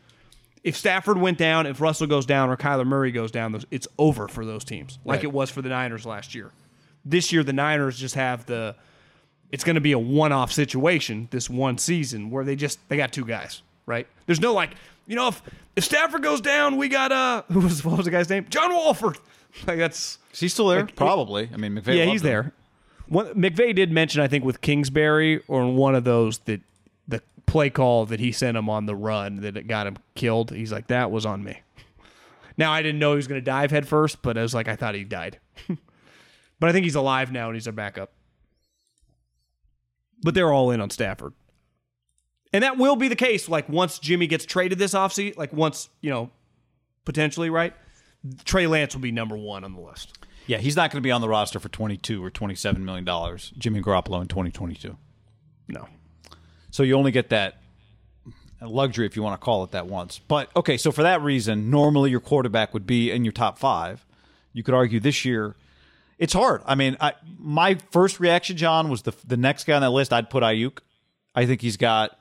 If Stafford went down, if Russell goes down, or Kyler Murray goes down, those- it's over for those teams, like
Right.
it was for the Niners last year. This year, the Niners just have the. It's going to be a one-off situation this one season where they just they got two guys, right? There's no like, you know, if if Stafford goes down, we got uh, [laughs] who was what was the guy's name? John Wolford. [laughs] Like that's
Is he still there?
Like,
Probably. I mean, McVay.
yeah, he's
him.
there. One, McVay did mention, I think, with Kingsbury or one of those that play call that he sent him on the run that it got him killed. He's like, that was on me. Now I didn't know he was going to dive head first, but I was like, I thought he died. [laughs] but I think he's alive now and he's their backup. But they're all in on Stafford. And that will be the case. Like once Jimmy gets traded this offseason, like once, you know, potentially, right? Trey Lance will be number one on the list.
Yeah, he's not going to be on the roster for 22 or 27 million dollars. Jimmy Garoppolo in 2022.
No.
So you only get that luxury if you want to call it that once. But okay, so for that reason, normally your quarterback would be in your top five. You could argue this year it's hard. I mean, I, my first reaction, John, was the the next guy on that list. I'd put Aiyuk. I think he's got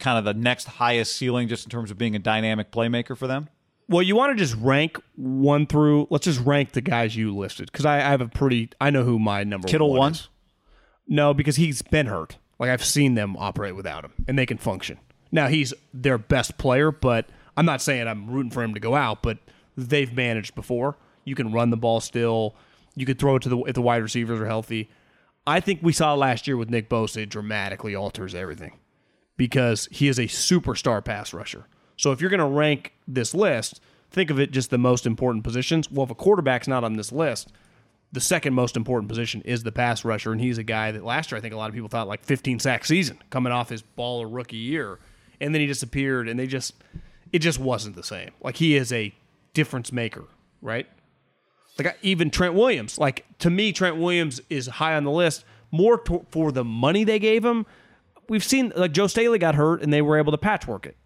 kind of the next highest ceiling just in terms of being a dynamic playmaker for them.
Well, you want to just rank one through. Let's just rank the guys you listed because I, I have a pretty. I know who my number
Kittle
one
one?
is. No, because he's been hurt. Like I've seen them operate without him, and they can function. Now he's their best player, but I'm not saying I'm rooting for him to go out. But they've managed before. You can run the ball still. You could throw it to the if the wide receivers are healthy. I think we saw last year with Nick Bosa it dramatically alters everything because he is a superstar pass rusher. So if you're going to rank this list, think of it just the most important positions. Well, if a quarterback's not on this list, the second most important position is the pass rusher, and he's a guy that last year I think a lot of people thought like 15 sack season coming off his baller rookie year, and then he disappeared, and they just it just wasn't the same. Like he is a difference maker, right? Like even Trent Williams, like to me, Trent Williams is high on the list more to, for the money they gave him. We've seen like Joe Staley got hurt, and they were able to patchwork it.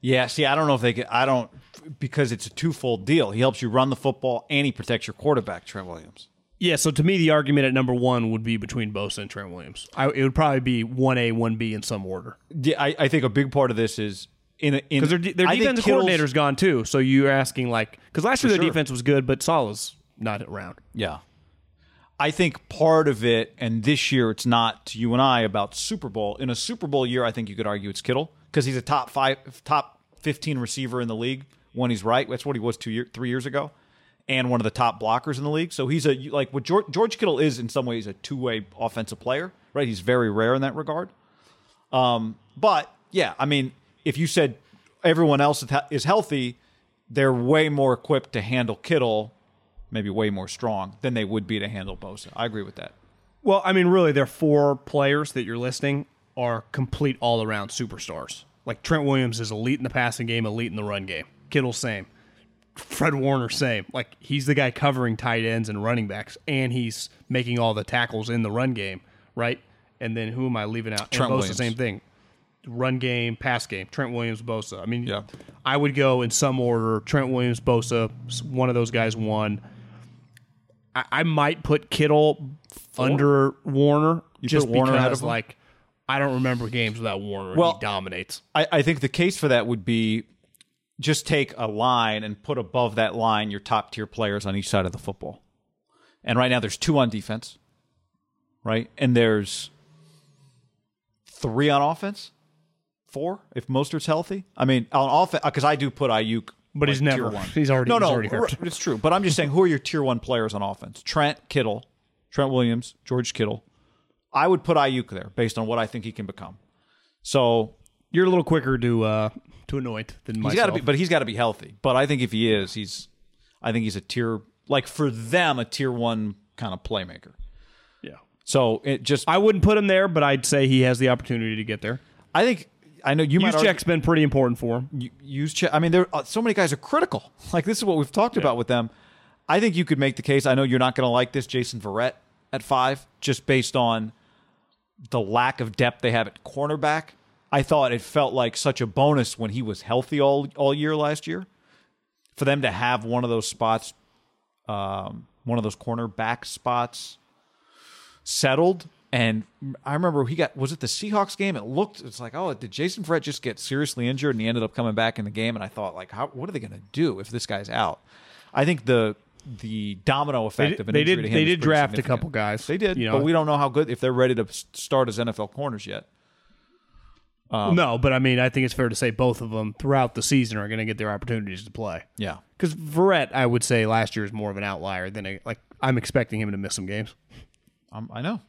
Yeah, see, I don't know if they could. I don't because it's a twofold deal. He helps you run the football and he protects your quarterback, Trent Williams.
Yeah, so to me, the argument at number one would be between Bosa and Trent Williams. I, it would probably be one A, one B in some order
Yeah, I, I think a big part of this is in
because their, their
I
defensive coordinator's gone too. So you're asking like because last year their
sure.
defense was good, but Salah's not around.
Yeah, I think part of it, and this year it's not to you and I about Super Bowl. In a Super Bowl year, I think you could argue it's Kittle because he's a top five, top fifteen receiver in the league when he's right. That's what he was two year, three years ago, and one of the top blockers in the league. So he's a like what George, George Kittle is in some ways a two way offensive player. Right, he's very rare in that regard. Um, but yeah, I mean, if you said everyone else is healthy, they're way more equipped to handle Kittle, maybe way more strong than they would be to handle Bosa. I agree with that.
Well, I mean, really, their four players that you're listing are complete all around superstars. Like Trent Williams is elite in the passing game, elite in the run game. Kittle same. Fred Warner same. Like he's the guy covering tight ends and running backs, and he's making all the tackles in the run game, right? And then who am I leaving out?
Trent
and Bosa,
Williams.
same thing. Run game, pass game. Trent Williams, Bosa. I mean,
Yeah.
I would go in some order. Trent Williams, Bosa. One of those guys won. I, I might put Kittle under Warner just
put Warner
because,
ahead of
like, I don't remember games without Warner. and
Well-
he dominates.
I, I think the case for that would be just take a line and put above that line your top tier players on each side of the football. And right now there's two on defense, right? And there's three on offense, four if Mostert's healthy. I mean, on offense because I do put Aiyuk,
But he's
like, tier
never-
one.
he's already-
no
he's
no
already hurt.
It's true, but I'm just saying who are your tier one players on offense? Trent Kittle, Trent Williams, George Kittle. I would put Aiyuk there based on what I think he can become. So
You're a little quicker to uh, to anoint than
He's
myself.
got to be, but he's got to be healthy. But I think if he is, he's, I think he's a tier like for them a tier one kind of playmaker.
yeah.
So it just, I,
wouldn't put him there, but I'd say he has the opportunity to get there.
I think I know you might
Use check's been pretty important for him.
use check. I mean, there uh, so many guys are critical. [laughs] Like this is what we've talked about with them. I think you could make the case. I know you're not going to like this, Jason Verrett at five, just based on the lack of depth they have at cornerback. I thought it felt like such a bonus when he was healthy all all year last year. For them to have one of those spots, um, one of those cornerback spots, settled. And I remember he got was it the Seahawks game? It looked it's like oh did Jason Verrett just get seriously injured and he ended up coming back in the game? And I thought like how what are they going to do if this guy's out? I think the the domino effect
did-
of an
they
injury
did-
to him
they did draft a couple guys,
They did,
you know.
but we don't know how good if they're ready to start as NFL corners yet. Um,
no, but I mean, I think it's fair to say both of them throughout the season are going to get their opportunities to play.
Yeah,
Because Verrett, I would say last year is more of an outlier than a, like I'm expecting him to miss some games.
um, I know.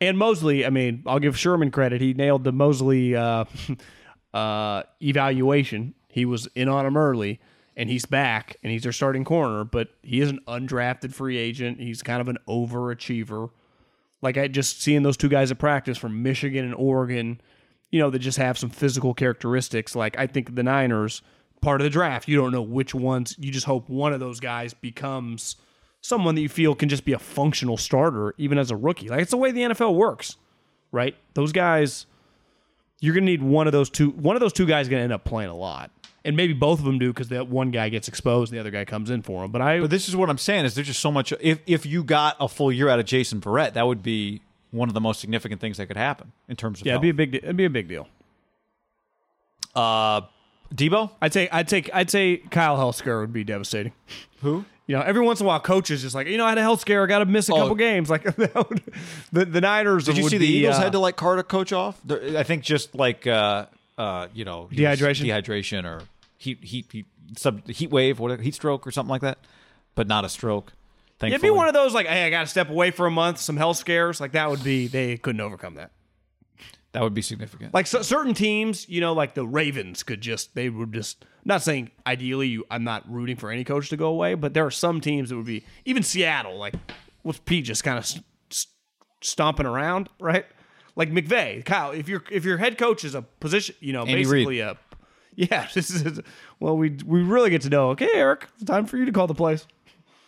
And Moseley, I mean, I'll give Sherman credit. He nailed the Moseley uh, [laughs] uh, evaluation. He was in on him early, and he's back, and he's their starting corner. But he is an undrafted free agent. He's kind of an overachiever. Like I just seeing those two guys at practice from Michigan and Oregon, you know, that just have some physical characteristics. Like I think the Niners, part of the draft, you don't know which ones. You just hope one of those guys becomes someone that you feel can just be a functional starter, even as a rookie. Like it's the way the NFL works, right? Those guys, you're gonna need one of those two. One of those two guys is gonna end up playing a lot, and maybe both of them do because that one guy gets exposed, and the other guy comes in for him. But I,
But this is what I'm saying is there's just so much. If if you got a full year out of Jason Verrett, that would be one of the most significant things that could happen in terms of
yeah, it'd be a big, it'd be a big deal.
uh, Deebo.
I'd say, I'd take, I'd say Kyle health scare would be devastating.
Who?
You know, every once in a while, coaches just like, you know, I had a health scare, I got to miss a
Oh.
couple games. [laughs] Like that would- the the Niners.
Did you see the
be,
Eagles
uh,
had to like cart a coach off? I think just like uh, uh, you know
Dehydration?
dehydration, or heat heat heat sub heat wave, whatever, heat stroke or something like that, but not a stroke. Thankfully,
it'd be one of those like, hey, I got to step away for a month, some health scares. Like that would be they couldn't overcome that.
that would be significant.
Like so, certain teams, you know, like the Ravens could just they would just not saying ideally you I'm not rooting for any coach to go away, but there are some teams that would be even Seattle like with Pete just kind of st- st- stomping around, right? Like McVay, Kyle, if your if your head coach is a position, you know,
Andy
basically a [laughs] yeah, this is well we we really get to know. Okay, Eric, it's time for you to call the plays.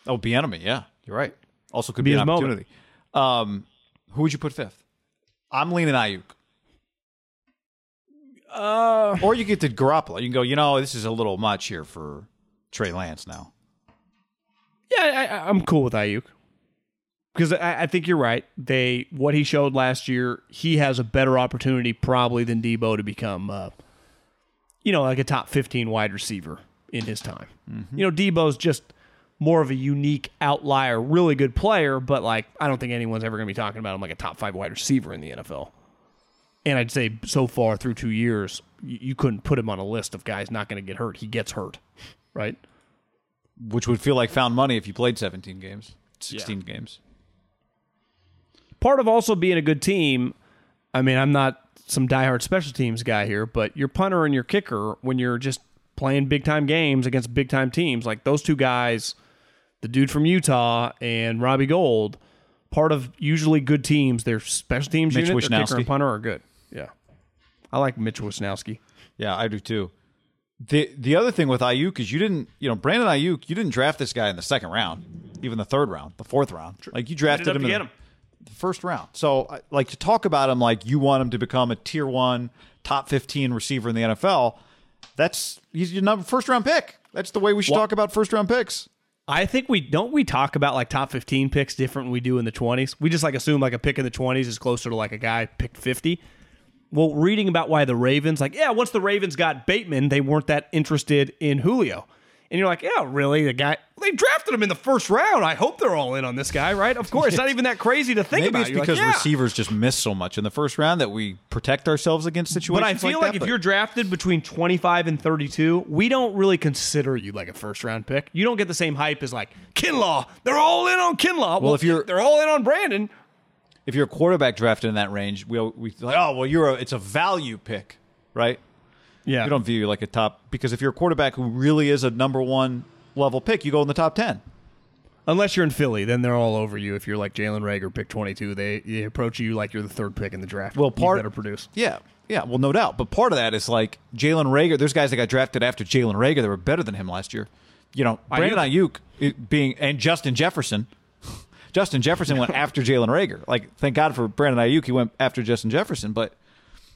oh, be enemy. Yeah, you're right. Also, could
Be
be, an opportunity. Um, who would you put fifth? I'm leaning Aiyuk.
Uh,
Or you get to Garoppolo. You can go. You know, this is a little much here for Trey Lance now.
Yeah, I, I- I'm cool with Aiyuk because I, I think you're right. They what he showed last year, he has a better opportunity probably than Deebo to become, uh, you know, like a top 15 wide receiver in his time. You know, Deebo's just more of a unique outlier, really good player, but like I don't think anyone's ever going to be talking about him like a top five wide receiver in the NFL. And I'd say so far through two years, you, you couldn't put him on a list of guys not going to get hurt. He gets hurt, right?
which would feel like found money if you played 17 games, 16 games.
part of also being a good team, I mean, I'm not some diehard special teams guy here, but your punter and your kicker, when you're just playing big time games against big time teams, like those two guys, the dude from Utah and Robbie Gould, part of usually good teams, their special teams
Mitch
unit, their kicker
Wishnowsky.
and punter are good. Yeah. I like Mitch Wishnowsky.
Yeah, I do too. The the other thing with Aiyuk is you didn't, you know, Brandon Aiyuk, you didn't draft this guy in the second round, even the third round, the fourth round. Like you drafted him in
him.
The first round. So, like to talk about him like you want him to become a tier one, top fifteen receiver in the NFL. That's he's your number first round pick. That's the way we should
Well-
talk about first round picks.
I think we don't we talk about like top 15 picks different than we do in the 20s. We just like assume like a pick in the 20s is closer to like a guy picked 50. Well, reading about why the Ravens like, yeah, once the Ravens got Bateman, they weren't that interested in Julio. And you're like, yeah, really? The guy they drafted him in the first round. I hope they're all in on this guy, right? Of course. It's not [laughs] even that crazy to think
Maybe
about.
it's
You're like,
because
yeah.
receivers just miss so much in the first round that we protect ourselves against situations.
But I feel like,
that,
if
but-
you're drafted between 25 and 32, we don't really consider you like a first round pick. You don't get the same hype as like Kinlaw. They're all in on Kinlaw. Well,
if you're-
they're all in on Brandon.
if you're a quarterback drafted in that range, we we like, oh well, you're a it's a value pick, right?
Yeah.
We don't view you like a top because if you're a quarterback who really is a number one level pick, you go in the top ten.
Unless you're in Philly, then they're all over you. If you're like Jalen Reagor, pick 22, they, they approach you like you're the third pick in the draft.
Well, part
you better produce.
Yeah, yeah. Well, no doubt. But part of that is like Jalen Reagor. There's guys that got drafted after Jalen Reagor that were better than him last year. You know, Brandon Aiyuk being and Justin Jefferson. [laughs] Justin Jefferson went after Jalen Reagor. Like, thank God for Brandon Aiyuk, he went after Justin Jefferson. But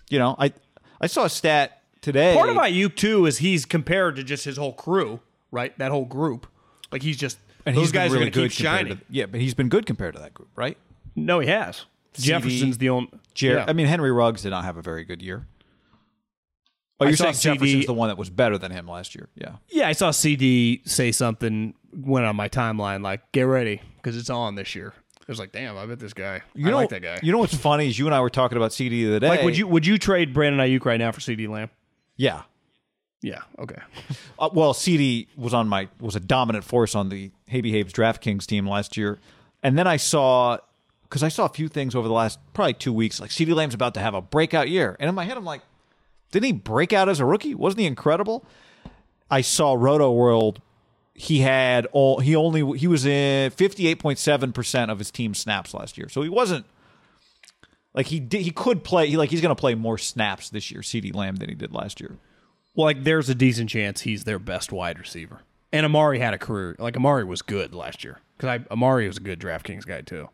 you know, I I saw a stat today.
Part of Aiyuk too is he's compared to just his whole crew, right? That whole group. Like he's just
and
those guys
really
are going to
good
keep shining.
To, yeah, but he's been good compared to that group, right?
No, he has. Jefferson's the only.
Jer-
yeah.
I mean, Henry Ruggs did not have a very good year. Oh, you're
saw
saying
CeeDee
Jefferson's the one that was better than him last year? Yeah.
yeah, I saw CeeDee say something went on my timeline like, "Get ready because it's on this year." It was like, "Damn, I bet this guy.
You
I
know,
like that guy."
You know what's funny is you and I were talking about CeeDee the other day.
like, would you would you trade Brandon Aiyuk right now for CeeDee Lamb?
Yeah.
Yeah. Okay.
Uh, well, CeeDee was on my was a dominant force on the Hey Behaves DraftKings team last year, and then I saw because I saw a few things over the last probably two weeks. Like CeeDee Lamb's about to have a breakout year, and in my head I'm like, didn't he break out as a rookie? Wasn't he incredible? I saw Rotoworld. He had all. He only he was in fifty eight point seven percent of his team snaps last year, so he wasn't. Like he did, he could play. He like he's going to play more snaps this year, CeeDee Lamb, than he did last year.
Well, like, there's a decent chance he's their best wide receiver. And Amari had a career. Like Amari was good last year because Amari was a good DraftKings guy too.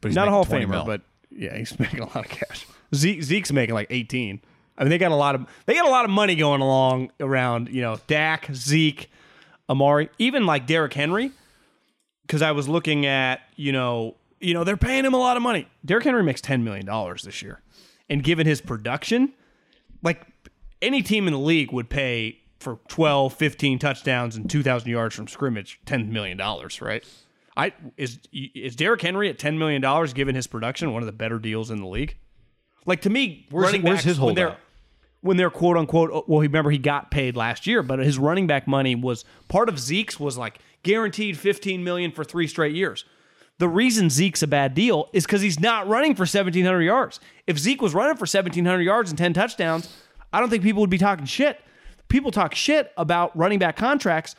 But he's
Not a Hall of Famer,
mil.
but yeah, he's [laughs] making a lot of cash. Zeke, Zeke's making like 18. I mean, they got a lot of they got a lot of money going along around. You know, Dak, Zeke, Amari, even like Derrick Henry. Because I was looking at you know you know they're paying him a lot of money. Derrick Henry makes 10 million dollars this year, and given his production, like any team in the league would pay for 12, 15 touchdowns and 2,000 yards from scrimmage, $10 million, right? I is is Derrick Henry at $10 million given his production one of the better deals in the league? Like to me,
Where's-
running
where's
backs,
his
when they're when they're quote unquote oh, well, remember he got paid last year, but his running back money was part of Zeke's was like guaranteed 15 million for 3 straight years. The reason Zeke's a bad deal is because he's not running for 1,700 yards. If Zeke was running for 1,700 yards and 10 touchdowns, I don't think people would be talking shit. People talk shit about running back contracts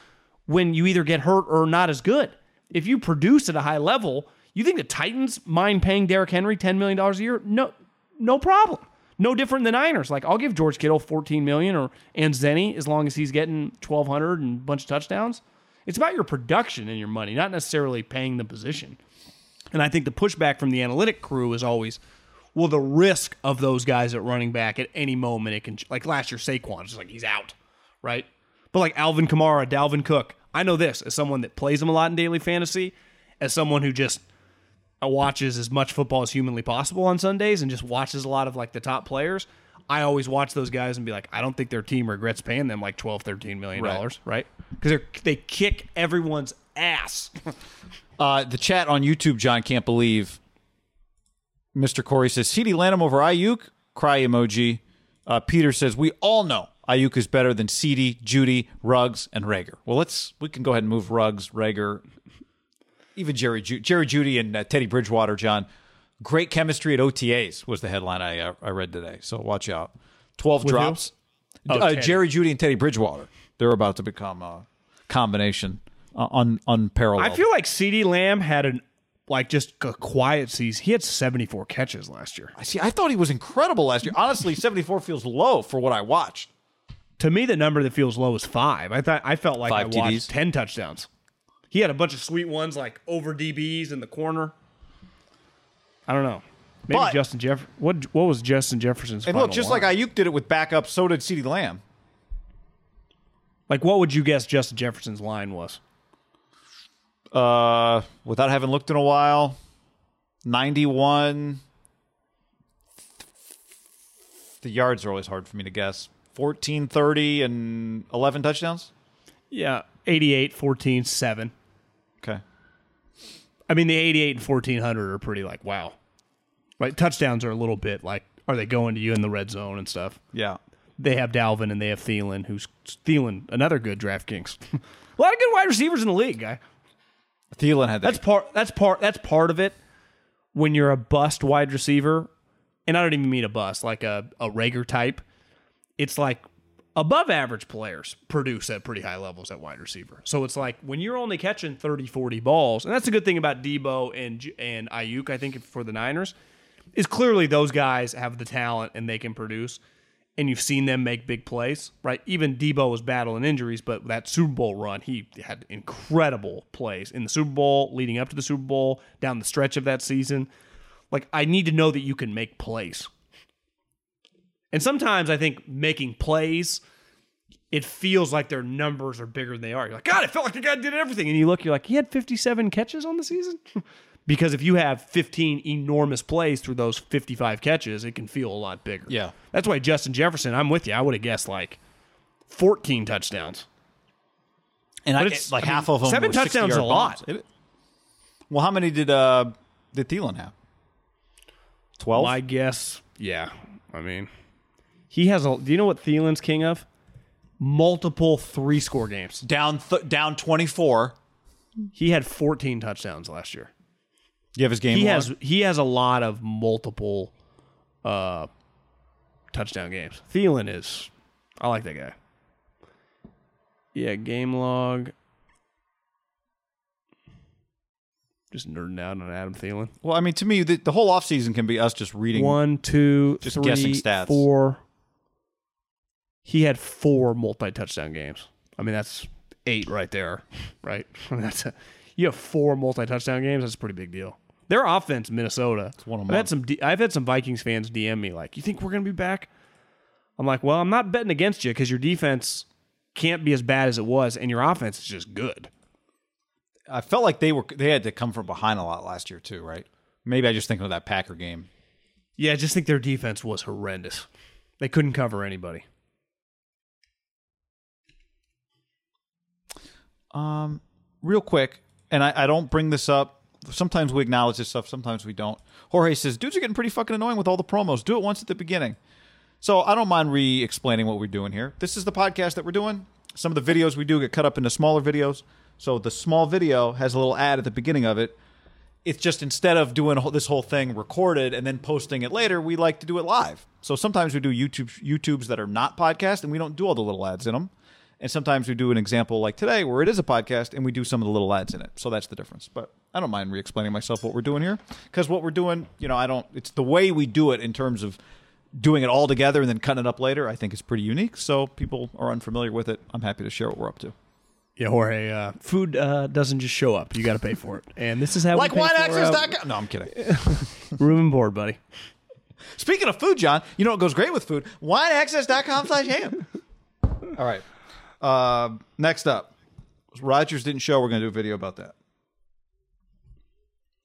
when you either get hurt or not as good. If you produce at a high level, you think the Titans mind paying Derrick Henry $10 million a year? No, no problem. No different than Niners. Like I'll give George Kittle 14 million or and Zenny as long as he's getting 1200 and a bunch of touchdowns. It's about your production and your money, not necessarily paying the position. And I think the pushback from the analytic crew is always, well, the risk of those guys at running back at any moment it can like last year Saquon, just like he's out, right? But like Alvin Kamara, Dalvin Cook, I know this as someone that plays them a lot in daily fantasy, as someone who just watches as much football as humanly possible on Sundays and just watches a lot of like the top players. I always watch those guys and be like, I don't think their team regrets paying them like 12, 13 million dollars, right? Because they they kick everyone's ass. [laughs]
Uh, the chat on YouTube, John can't believe. Mr. Corey says CeeDee Lanham over Aiyuk. Cry emoji. Uh, Peter says we all know Aiyuk is better than CeeDee, Jeudy, Ruggs, and Reagor. Well, let's we can go ahead and move Ruggs, Reagor, even Jerry, Ju- Jerry Jeudy, and uh, Teddy Bridgewater. John, great chemistry at OTAs was the headline I uh, I read today. So watch out. Twelve
With
drops.
Oh,
uh, Jerry Jeudy and Teddy Bridgewater. They're about to become a combination uh, un, unparalleled.
I feel like CeeDee Lamb had an like just a quiet season. He had 74 catches last year.
I see, I thought he was incredible last year. Honestly, 74 feels low for what I watched.
To me, the number that feels low is five. I thought I felt like
Five
I watched 10 touchdowns. He had a bunch of sweet ones like over DBs in the corner. I don't know. Maybe
But-
Justin Jeff. What what was Justin Jefferson's?
And
final
look, just
line?
like Aiyuk did it with backup, so did CeeDee Lamb.
like what would you guess Justin Jefferson's line was?
Uh, without having looked in a while, 91. The yards are always hard for me to guess. 14, 30, and 11 touchdowns?
Yeah, 88, 14, 7.
Okay.
I mean, the 88 and 1400 are pretty like, wow. Right? Touchdowns are a little bit like, are they going to you in the red zone and stuff?
Yeah.
They have Dalvin and they have Thielen, who's Thielen, another good DraftKings. a [laughs] lot of good wide receivers in the league, guy.
Thielen had that.
That's part. That's part. That's part of it. When you're a bust wide receiver, and I don't even mean a bust, like a a Reagor type. It's like above average players produce at pretty high levels at wide receiver. So it's like when you're only catching 30, 40 balls, and that's a good thing about Deebo and and Aiyuk. I think for the Niners, is clearly those guys have the talent and they can produce. And you've seen them make big plays, right? Even Deebo was battling injuries, but that Super Bowl run, he had incredible plays in the Super Bowl, leading up to the Super Bowl, down the stretch of that season. Like, I need to know that you can make plays. And sometimes I think making plays, it feels like their numbers are bigger than they are. You're like, God, it felt like the guy did everything. And you look, you're like, he had 57 catches on the season [laughs] Because if you have 15 enormous plays through those 55 catches, it can feel a lot bigger.
Yeah.
That's why Justin Jefferson, I'm with you. I would have guessed like 14 touchdowns.
And
But
I,
it's-
like
I mean,
half of them
seven
were
touchdowns is a lot.
It- well, how many did uh did Thielen have? Twelve.
My guess, yeah. I mean, he has a. Do you know what Thielen's king of? Multiple three score games.
down th- down twenty four.
He had 14 touchdowns last year.
You have his game.
He
log?
has he has a lot of multiple uh touchdown games. Thielen is I like that guy. Yeah, game log. Just nerding out on Adam Thielen.
Well, I mean, to me, the, the whole offseason can be us just reading.
One, two,
Just
three,
guessing stats.
four. He had four multi-touchdown games. I mean, that's eight right there, right? [laughs] I mean, that's a, you have four multi-touchdown games. That's a pretty big deal. Their offense, Minnesota.
one a
I've had some. D- I've had some Vikings fans DM me like, "You think we're going to be back?" I'm like, "Well, I'm not betting against you because your defense can't be as bad as it was, and your offense is just good."
I felt like they were they had to come from behind a lot last year too, right? Maybe I just think of that Packer game.
Yeah, I just think their defense was horrendous. They couldn't cover anybody.
Um, real quick, and I, I don't bring this up. Sometimes we acknowledge this stuff, sometimes we don't. Jorge says, dudes are getting pretty fucking annoying with all the promos. Do it once at the beginning. So I don't mind re explaining what we're doing here. This is the podcast that we're doing. Some of the videos we do get cut up into smaller videos. So the small video has a little ad at the beginning of it. It's just instead of doing this whole thing recorded and then posting it later, we like to do it live. So sometimes we do YouTube YouTubes that are not podcast, and we don't do all the little ads in them. And sometimes we do an example like today where it is a podcast and we do some of the little ads in it. So that's the difference. But I don't mind re-explaining myself what we're doing here because what we're doing, you know, I don't. It's the way we do it in terms of doing it all together and then cutting it up later. I think is pretty unique. So people are unfamiliar with it. I'm happy to share what we're up to.
Yeah, Jorge, uh, food uh, doesn't just show up. You got to pay for it. And this is how we pay for, uh,
WineAccess.com. No, I'm kidding. [laughs]
room and board, buddy.
Speaking of food, John, you know what goes great with food? WineAccess.com slash ham. All right. Uh, next up, Rodgers didn't show. We're going to do a video about that.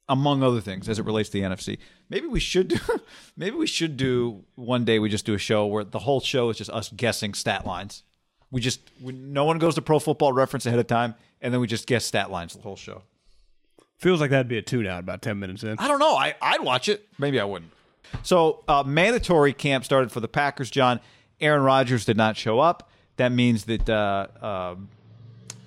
Among other things, as it relates to the NFC, maybe we should do. [laughs] Maybe we should do one day. We just do a show where the whole show is just us guessing stat lines. We just we, no one goes to Pro Football Reference ahead of time, and then we just guess stat lines the whole show.
Feels like that'd be a tune out about 10 minutes in.
I don't know. I, I'd watch it. Maybe I wouldn't. So, uh, mandatory camp started for the Packers, John. Aaron Rodgers did not show up. That means that, uh, uh,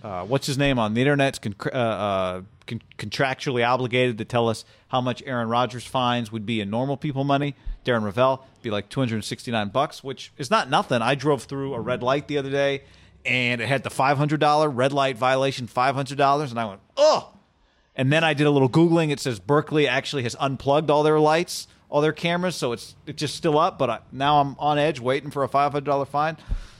uh, what's his name on the internet's con- uh, uh, con- contractually obligated to tell us how much Aaron Rodgers fines would be in normal people money. Darren Rovell be like 269 bucks, which is not nothing. I drove through a red light the other day and it had the $500 red light violation, $500. And I went, oh, and then I did a little googling. It says Berkeley actually has unplugged all their lights, all their cameras, so it's it's just still up. But I, now I'm on edge, waiting for a five hundred dollar fine.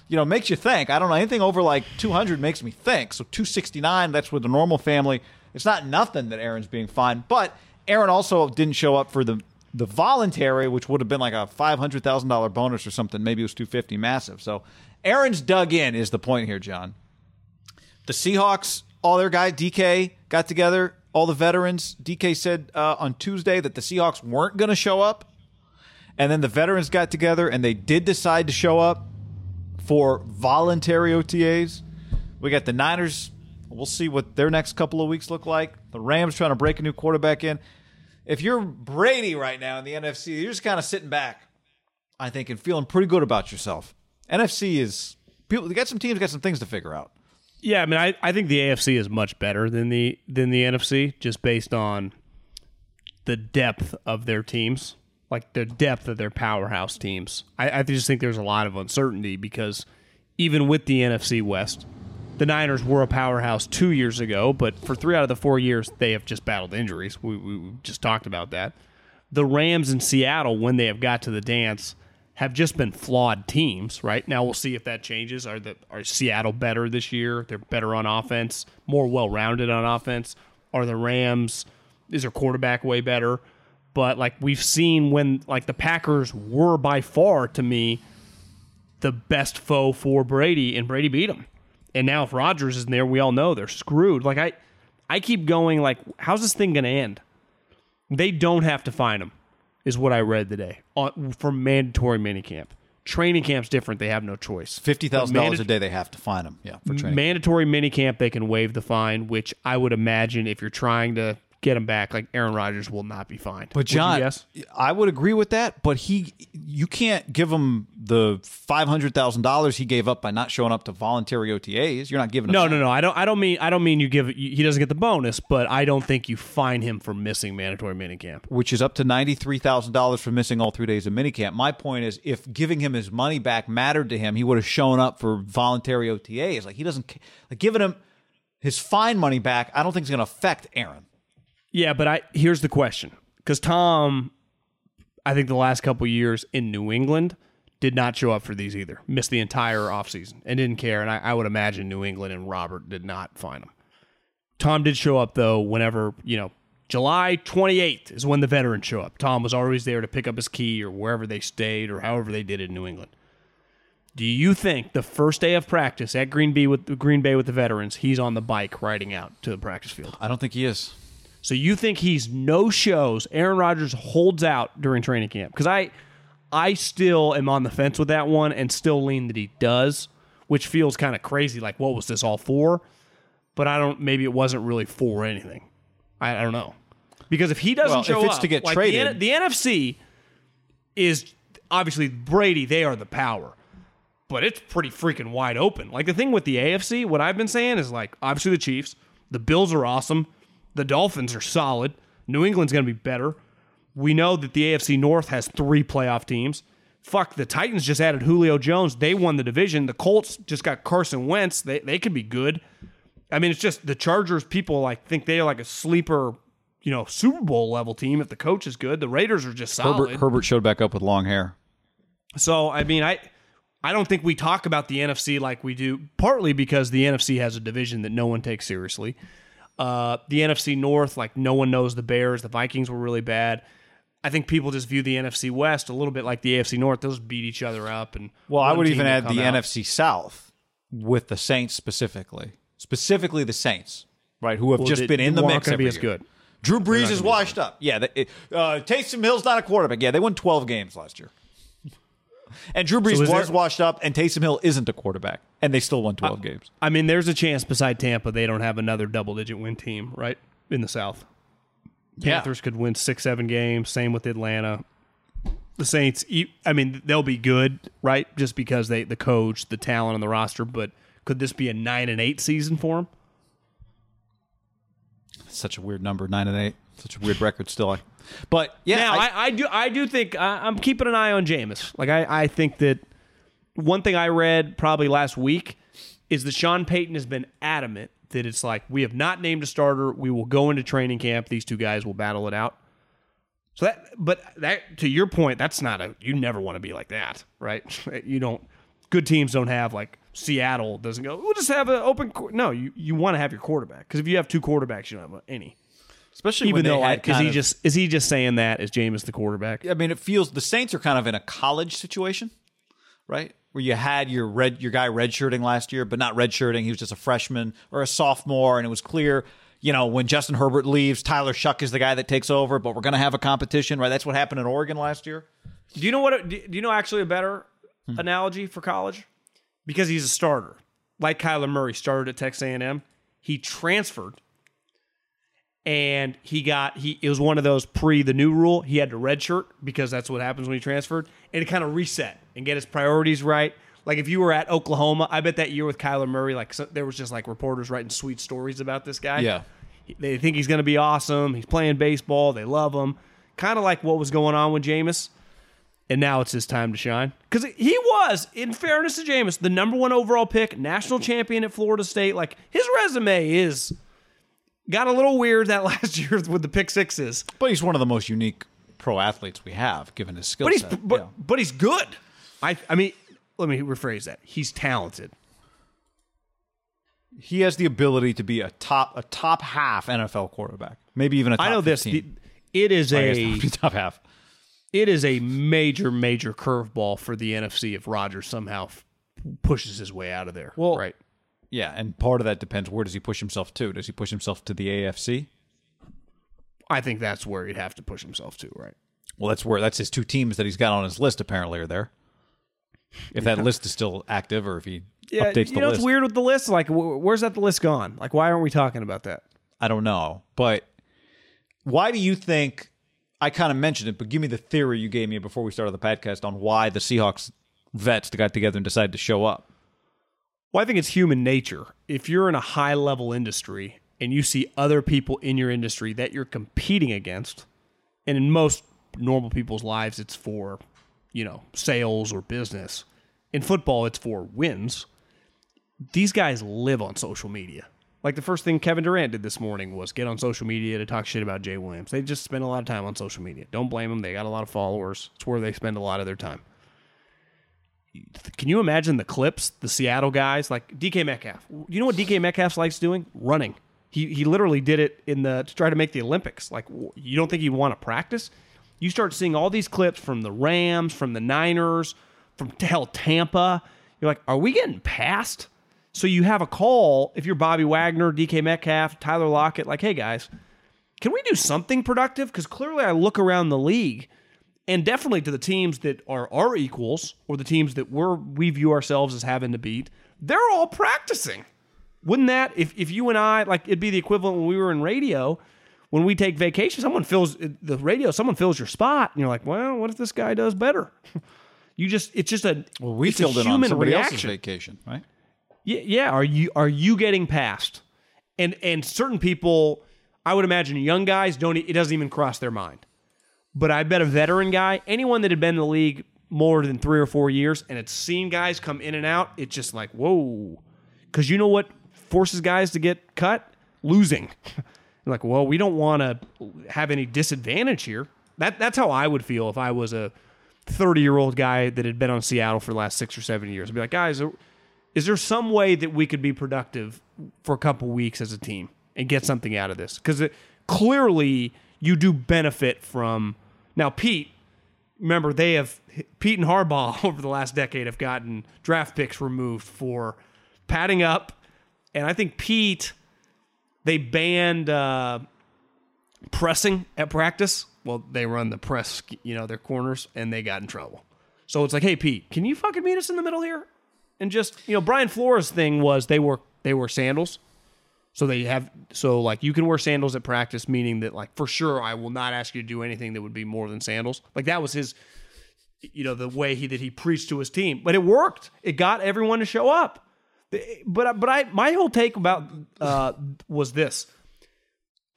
You know, makes you think. I don't know anything over like two hundred makes me think. So two sixty nine, that's with the normal family. It's not nothing that Aaron's being fined, but Aaron also didn't show up for the the voluntary, which would have been like a five hundred thousand dollar bonus or something. Maybe it was two fifty, massive. So Aaron's dug in is the point here, John the Seahawks, all their guys, DK got together, all the veterans. DK said uh, on Tuesday that the Seahawks weren't going to show up. And then the veterans got together and they did decide to show up for voluntary OTAs. We got the Niners. We'll see what their next couple of weeks look like. The Rams trying to break a new quarterback in. If you're Brady right now in the NFC, you're just kind of sitting back, I think, and feeling pretty good about yourself. NFC is people. They got some teams got some things to figure out.
Yeah, I mean, I, I think the AFC is much better than the than the NFC, just based on the depth of their teams, like the depth of their powerhouse teams. I, I just think there's a lot of uncertainty because even with the NFC West, the Niners were a powerhouse two years ago, but for three out of the four years, they have just battled injuries. We, we just talked about that. The Rams in Seattle, when they have got to the dance, have just been flawed teams, right? Now we'll see if that changes. Are the are Seattle better this year? They're better on offense, more well rounded on offense. Are the Rams is their quarterback way better? But like we've seen when like the Packers were by far to me the best foe for Brady, and Brady beat them. And now if Rodgers is in there, we all know they're screwed. Like I, I keep going like, how's this thing gonna end? They don't have to find him, is what I read today on, for mandatory minicamp. Training camp's different. They have no choice.
Fifty thousand dollars a day they have to fine him. Yeah, for training.
Mandatory minicamp, they can waive the fine, which I would imagine if you're trying to get him back, like Aaron Rodgers will not be fined.
But John,
guess?
I would agree with that. But he, you can't give him the five hundred thousand dollars he gave up by not showing up to voluntary OTAs. You're not giving.
No,
him
no,
that.
no. I don't. I don't mean. I don't mean you give. He doesn't get the bonus, but I don't think you fine him for missing mandatory minicamp.
which is up to ninety-three thousand dollars for missing all three days of minicamp. My point is, if giving him his money back mattered to him, he would have shown up for voluntary OTAs. Like he doesn't like giving him his fine money back. I don't think is going to affect Aaron.
Yeah, but I here's the question because Tom, I think the last couple years in New England did not show up for these either. Missed the entire offseason and didn't care. And I, I would imagine New England and Robert did not find him. Tom did show up though. Whenever you know. July 28th is when the veterans show up. Tom was always there to pick up his key or wherever they stayed or however they did in New England. Do you think the first day of practice at Green Bay with Green Bay with the veterans, he's on the bike riding out to the practice field?
I don't think he is.
So you think he's no shows? Aaron Rodgers holds out during training camp because I, I still am on the fence with that one and still lean that he does, which feels kind of crazy. Like what was this all for? But I don't. Maybe it wasn't really for anything. I, I don't know because if he doesn't
Well, if it's
up,
to get
like
traded-
the, the NFC is obviously Brady. They are the power. But it's pretty freaking wide open. Like the thing with the AFC, what I've been saying is like obviously the Chiefs, the Bills are awesome, the Dolphins are solid, New England's going to be better. We know that the AFC North has three playoff teams. Fuck, the Titans just added Julio Jones. They won the division. The Colts just got Carson Wentz. They they could be good. I mean, it's just the Chargers. People like think they are like a sleeper, you know, Super Bowl level team if the coach is good. The Raiders are just solid.
Herbert Herbert showed back up with long hair.
So I mean, I I don't think we talk about the NFC like we do, partly because the NFC has a division that no one takes seriously. Uh, the NFC North, like no one knows the Bears. The Vikings were really bad. I think people just view the NFC West a little bit like the AFC North. Those beat each other up, and
Well, I would even add the
out.
NFC South with the Saints specifically, specifically the Saints, right? Who have
Well,
just
they-
been in the mix
gonna be
every
as
year.
good.
Drew Brees is washed up. Yeah, the, uh, Taysom Hill's not a quarterback. Yeah, they won twelve games last year. And Drew Brees
So
was
there-
washed up, and Taysom Hill isn't a quarterback, and they still won twelve games.
I mean, there's a chance beside Tampa they don't have another double-digit win team, right, in the South.
Yeah.
Panthers could win six, seven games. Same with Atlanta. The Saints, I mean, they'll be good, right? Just because they the coach, the talent on the roster. But could this be a nine and eight season for them?
Such a weird number, nine and eight. Such a weird record still. But yeah,
now,
I-
I, do, I do think I, I'm keeping an eye on Jameis. Like, I, I think that one thing I read probably last week is that Sean Payton has been adamant that it's like we have not named a starter. We will go into training camp. These two guys will battle it out. So that, but that to your point, that's not a. You never want to be like that, right? [laughs] You don't. Good teams don't have like Seattle doesn't go. We'll just have an open. qu-" No, you you want to have your quarterback because if you have two quarterbacks, you don't have any.
Especially
Even
when
though I,
had
is he
of-
just is he just saying that is Jameis the quarterback?
I mean, it feels the Saints are kind of in a college situation, right? Where you had your red your guy redshirting last year, but not redshirting. He was just a freshman or a sophomore, and it was clear, you know, when Justin Herbert leaves, Tyler Shough is the guy that takes over. But we're going to have a competition, right? That's what happened in Oregon last year.
Do you know what? Do you know actually a better analogy for college? Because he's a starter, like Kyler Murray started at Texas A&M. He transferred, and he got he. It was one of those pre the new rule. He had to redshirt because that's what happens when he transferred, and it kind of reset and get his priorities right. Like if you were at Oklahoma, I bet that year with Kyler Murray, like so, there was just like reporters writing sweet stories about this guy.
Yeah.
They think he's going to be awesome. He's playing baseball. They love him. Kind of like what was going on with Jameis. And now it's his time to shine. Because he was, in fairness to Jameis, the number one overall pick, national champion at Florida State. Like his resume is got a little weird that [laughs] last year with the pick sixes.
But he's one of the most unique pro athletes we have, given his skill
But he's
set.
but,
Yeah.
but he's good. I I mean, let me rephrase that. He's talented.
he has the ability to be a top a top half NFL quarterback, maybe even a top
I know this. the- it is
I
a
top half.
it is a major, major curveball for the NFC if Rodgers somehow f- pushes his way out of there.
Well,
right.
Yeah, and part of that depends where does he push himself to? Does he push himself to the AFC?
I think that's where he'd have to push himself to, right?
Well, that's where that's his two teams that he's got on his list apparently are there. If that list is still active, or if he
Yeah,
updates
you know,
list,
it's weird with the list. Like, wh- where's that the list gone? Like, why aren't we talking about that?
I don't know. But why do you think I kind of mentioned it, but give me the theory you gave me before we started the podcast on why the Seahawks vets got together and decided to show up.
Well, I think it's human nature. If you're in a high level industry and you see other people in your industry that you're competing against, and in most normal people's lives, it's for, you know, sales or business. In football, it's for wins. These guys live on social media. Like the first thing Kevin Durant did this morning was get on social media to talk shit about Jay Williams. They just spend a lot of time on social media. Don't blame them. They got a lot of followers. It's where they spend a lot of their time. Can you imagine the clips, the Seattle guys, like DK Metcalf? You know what DK Metcalf likes doing? Running. He he literally did it in the to try to make the Olympics. Like you don't think you want to practice? You start seeing all these clips from the Rams, from the Niners, from hell Tampa. You're like, are we getting past? So you have a call if you're Bobby Wagner, DK Metcalf, Tyler Lockett, like, hey guys, can we do something productive? Because clearly I look around the league and definitely to the teams that are our equals or the teams that we're we view ourselves as having to beat, they're all practicing. Wouldn't that if if you and I like it'd be the equivalent when we were in radio, when we take vacation, someone fills the radio, someone fills your spot, and you're like, well, what if this guy does better? [laughs] you just it's just a
Well, we
it's a
filled in on
human
somebody else's vacation, right?
Yeah, yeah. Are you are you getting past? And and certain people, I would imagine young guys don't. It doesn't even cross their mind. But I bet a veteran guy, anyone that had been in the league more than three or four years, and had seen guys come in and out, it's just like whoa. Because you know what forces guys to get cut? Losing. [laughs] Like, well, we don't want to have any disadvantage here. That that's how I would feel if I was a 30 year old guy that had been on Seattle for the last six or seven years. I'd be like, guys, is there some way that we could be productive for a couple weeks as a team and get something out of this? Because clearly you do benefit from. Now, Pete, remember they have Pete and Harbaugh [laughs] over the last decade have gotten draft picks removed for padding up, and I think Pete they banned uh, pressing at practice. Well, they run the press, you know, their corners, and they got in trouble. So it's like, hey, Pete, can you fucking meet us in the middle here? And just, you know, Brian Flores' thing was they were they were sandals. So they have so like you can wear sandals at practice, meaning that like for sure I will not ask you to do anything that would be more than sandals. Like that was his you know, the way he that he preached to his team. But it worked. It got everyone to show up. But but I my whole take about uh was this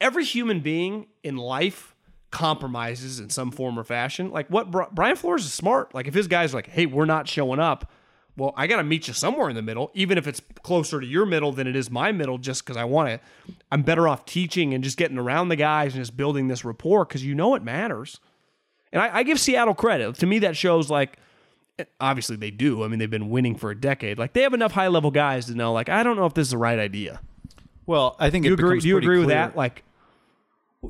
every human being in life compromises in some form or fashion. Like what Brian Flores is smart. Like if his guys like, "Hey, we're not showing up," well, I got to meet you somewhere in the middle, even if it's closer to your middle than it is my middle, just because I want to. I'm better off teaching and just getting around the guys and just building this rapport because you know it matters. And I, I give Seattle credit. To me, that shows like. Eh, obviously, they do. I mean, they've been winning for a decade. Like they have enough high level guys to know, like, I don't know if this is the right idea.
Well, I think
Do you
it
agree? Do you agree with that? Like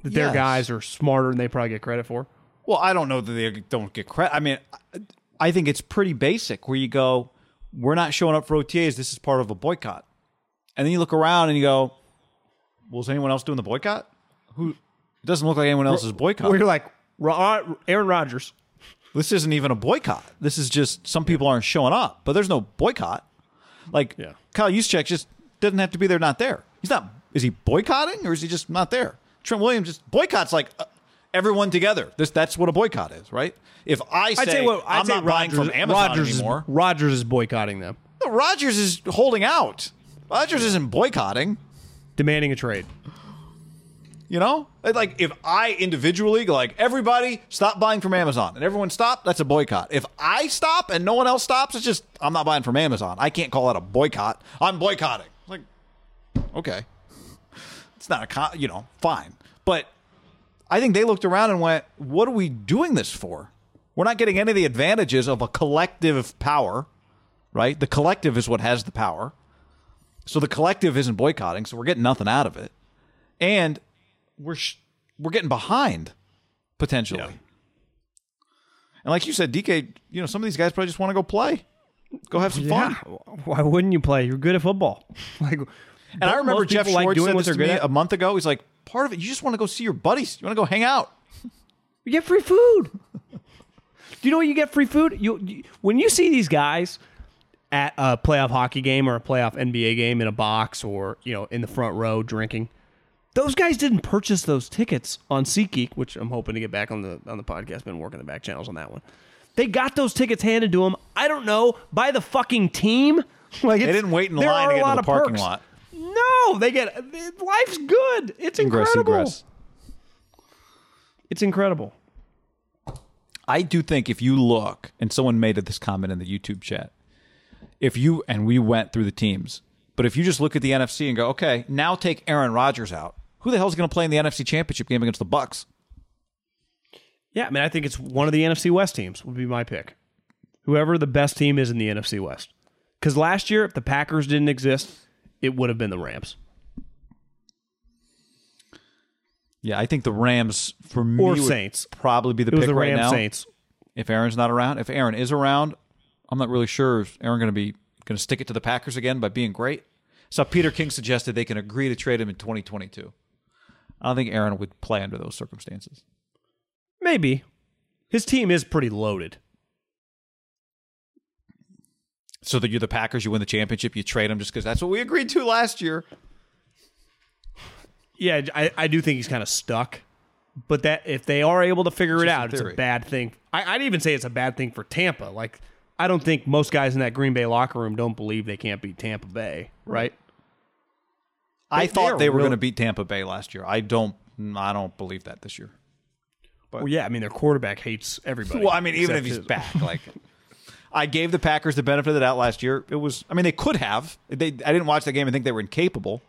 that their
Yes.
guys are smarter than they probably get credit for.
Well, I don't know that they don't get credit. I mean, I- think it's pretty basic where you go, we're not showing up for OTAs. This is part of a boycott. And then you look around and you go, well, is anyone else doing the boycott? Who? It doesn't look like anyone else is boycotting.
You're like Aaron Rodgers.
This isn't even a boycott. This is just some people aren't showing up, but there's no boycott. Like
Yeah.
Kyle Juszczyk just doesn't have to be there, not there. He's not. Is he boycotting or is he just not there? Trent Williams just boycotts like uh, everyone together. This that's what a boycott is, right? If I say
I'd say I'd
I'm
say
not buying from Amazon
Rodgers
anymore,
Is, Rodgers is boycotting them,
no, Rodgers is holding out. Rodgers isn't boycotting.
demanding a trade.
You know, like if I individually like everybody stop buying from Amazon and everyone stop, that's a boycott. If I stop and no one else stops, it's just I'm not buying from Amazon. I can't call that a boycott. I'm boycotting. Like, okay, it's not a con- you know fine, but I think they looked around and went, "What are we doing this for? We're not getting any of the advantages of a collective power, right? The collective is what has the power." So the collective isn't boycotting, so we're getting nothing out of it. And we're sh- we're getting behind potentially. And like you said, DK, you know, some of these guys probably just want to go play, go have some fun.
Why wouldn't you play? You're good at football. [laughs] like,
And I remember Jeff Schwartz said this to me
at.
a month ago. He's like, part of it. You just want to go see your buddies. You want to go hang out. [laughs]
You get free food. Do you know what you get free food? You, you when you see these guys at a playoff hockey game or a playoff NBA game in a box or you know in the front row drinking. Those guys didn't purchase those tickets on SeatGeek, which I'm hoping to get back on the on the podcast. Been working the back channels on that one. They got those tickets handed to them. I don't know by the fucking team. [laughs] Like
They didn't wait in
there
line
are
to
a
get
lot
into the
of
parking
perks.
lot.
No, they get life's good. It's
Ingress,
incredible.
egress.
It's incredible.
I do think if you look, and someone made this comment in the YouTube chat, if you and we went through the teams, but if you just look at the NFC and go, okay, now take Aaron Rodgers out, who the hell's going to play in the NFC Championship game against the Bucs?
Yeah, I mean, I think it's one of the NFC West teams would be my pick. Whoever the best team is in the NFC West. Because last year, if the Packers didn't exist, it would have been the Rams
Yeah, I think the Rams for me
or
would
Saints.
probably be the
It was
pick
the
right
Rams
now.
Saints.
If Aaron's not around, if Aaron is around, I'm not really sure. Is Aaron going to be going to stick it to the Packers again by being great? So Peter King suggested they can agree to trade him in 2022. I don't think Aaron would play under those circumstances.
Maybe. His team is pretty loaded.
So that you're the Packers, you win the championship, you trade him just because that's what we agreed to last year.
Yeah, I, I do think he's kind of stuck. But that if they are able to figure it
Just
out, it's a
theory.
bad thing. I, I'd even say it's a bad thing for Tampa. Like, I don't think most guys in that Green Bay locker room don't believe they can't beat Tampa Bay, right?
I
They-
thought
they're
were
really-
going to beat Tampa Bay last year. I don't. I don't believe that this year.
Well, yeah, I mean, their quarterback hates everybody.
Well, I mean, even
except
if he's
his-
back, [laughs] like I gave the Packers the benefit of the doubt last year. It was. I mean, they could have. They. I didn't watch the game and think they were incapable.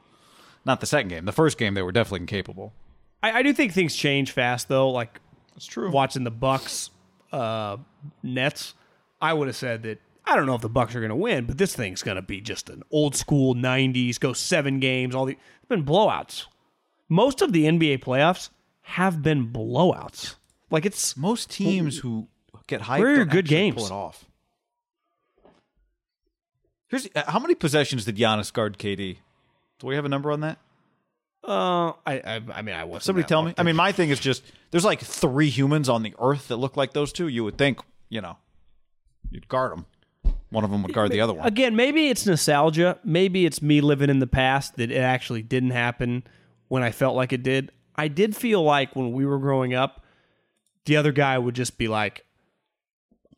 Not the second game. The first game, they were definitely incapable.
I, I do think things change fast though. Like
That's true.
watching the Bucks uh, Nets, I would have said that I don't know if the Bucks are going to win, but this thing's going to be just an old school '90s. Go seven games. All the it's been blowouts. Most of the NBA playoffs have been blowouts. Like it's
Most teams who get hyped
Where are your good games?
Pull it off. Here's uh, how many possessions did Giannis guard KD? Do we have a number on that?
uh, I I, I mean I wasn't.
Somebody tell me. I mean, my thing is just there's like three humans on the earth that look like those two. You would think, you know, you'd guard them. One of them would guard the other one.
Again, maybe it's nostalgia. Maybe it's me living in the past that it actually didn't happen when I felt like it did. I did feel like when we were growing up, the other guy would just be like,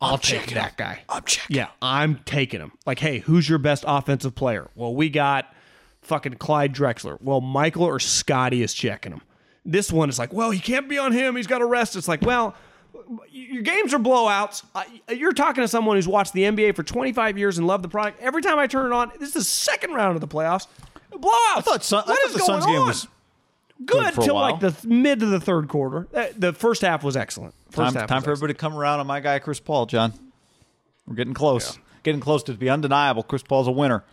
I'll take that guy.
I'm checking.
Yeah, I'm taking him. Like, hey, who's your best offensive player? Well, we got fucking Clyde Drexler. Well, Michael or Scotty is checking him. This one is like, well, he can't be on him. He's got to rest. It's like, well, your games are blowouts. You're talking to someone who's watched the NBA for 25 years and loved the product. Every time I turn it on, this is the second round of the playoffs. Blowouts.
I thought, Sun, I thought the Suns game
on?
was
good till like the th- mid to the third quarter. Uh, The first half was excellent. First
time,
half
time for everybody to come around on my guy Chris Paul, John. We're getting close. Getting close to be undeniable. Chris Paul's a winner.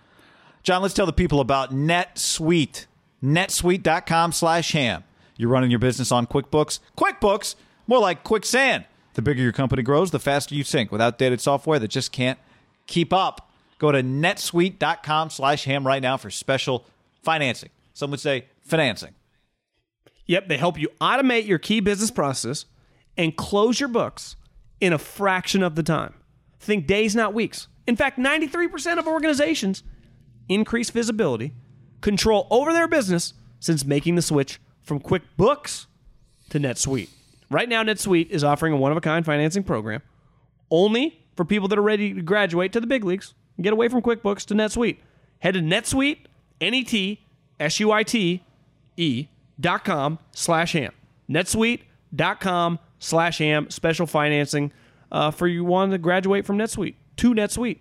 John, let's tell the people about NetSuite. NetSuite.com slash ham. You're running your business on QuickBooks. QuickBooks, more like quicksand. The bigger your company grows, the faster you sink with outdated software that just can't keep up. Go to netsuite.com slash ham right now for special financing. Some would say financing.
Yep, they help you automate your key business process and close your books in a fraction of the time. Think days, not weeks. In fact, 93% of organizations increase visibility, control over their business since making the switch from QuickBooks to NetSuite. Right now, NetSuite is offering a one of a kind financing program only for people that are ready to graduate to the big leagues and get away from QuickBooks to NetSuite. Head to NetSuite, N-E-T, S-U-I-T, E dot com slash ham. NetSuite dot com slash ham. Netsuite.com slash ham. Special financing uh, for you want to graduate from NetSuite to NetSuite.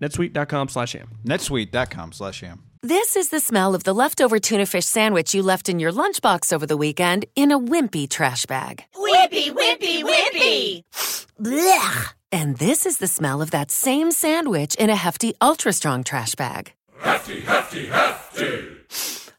NetSuite dot com slash ham.
netsuite.com slash ham.
This is the smell of the leftover tuna fish sandwich you left in your lunchbox over the weekend in a wimpy trash bag.
Whippy, whippy, whippy!
Blech! And this is the smell of that same sandwich in a hefty, ultra strong trash bag. Hefty, hefty, hefty!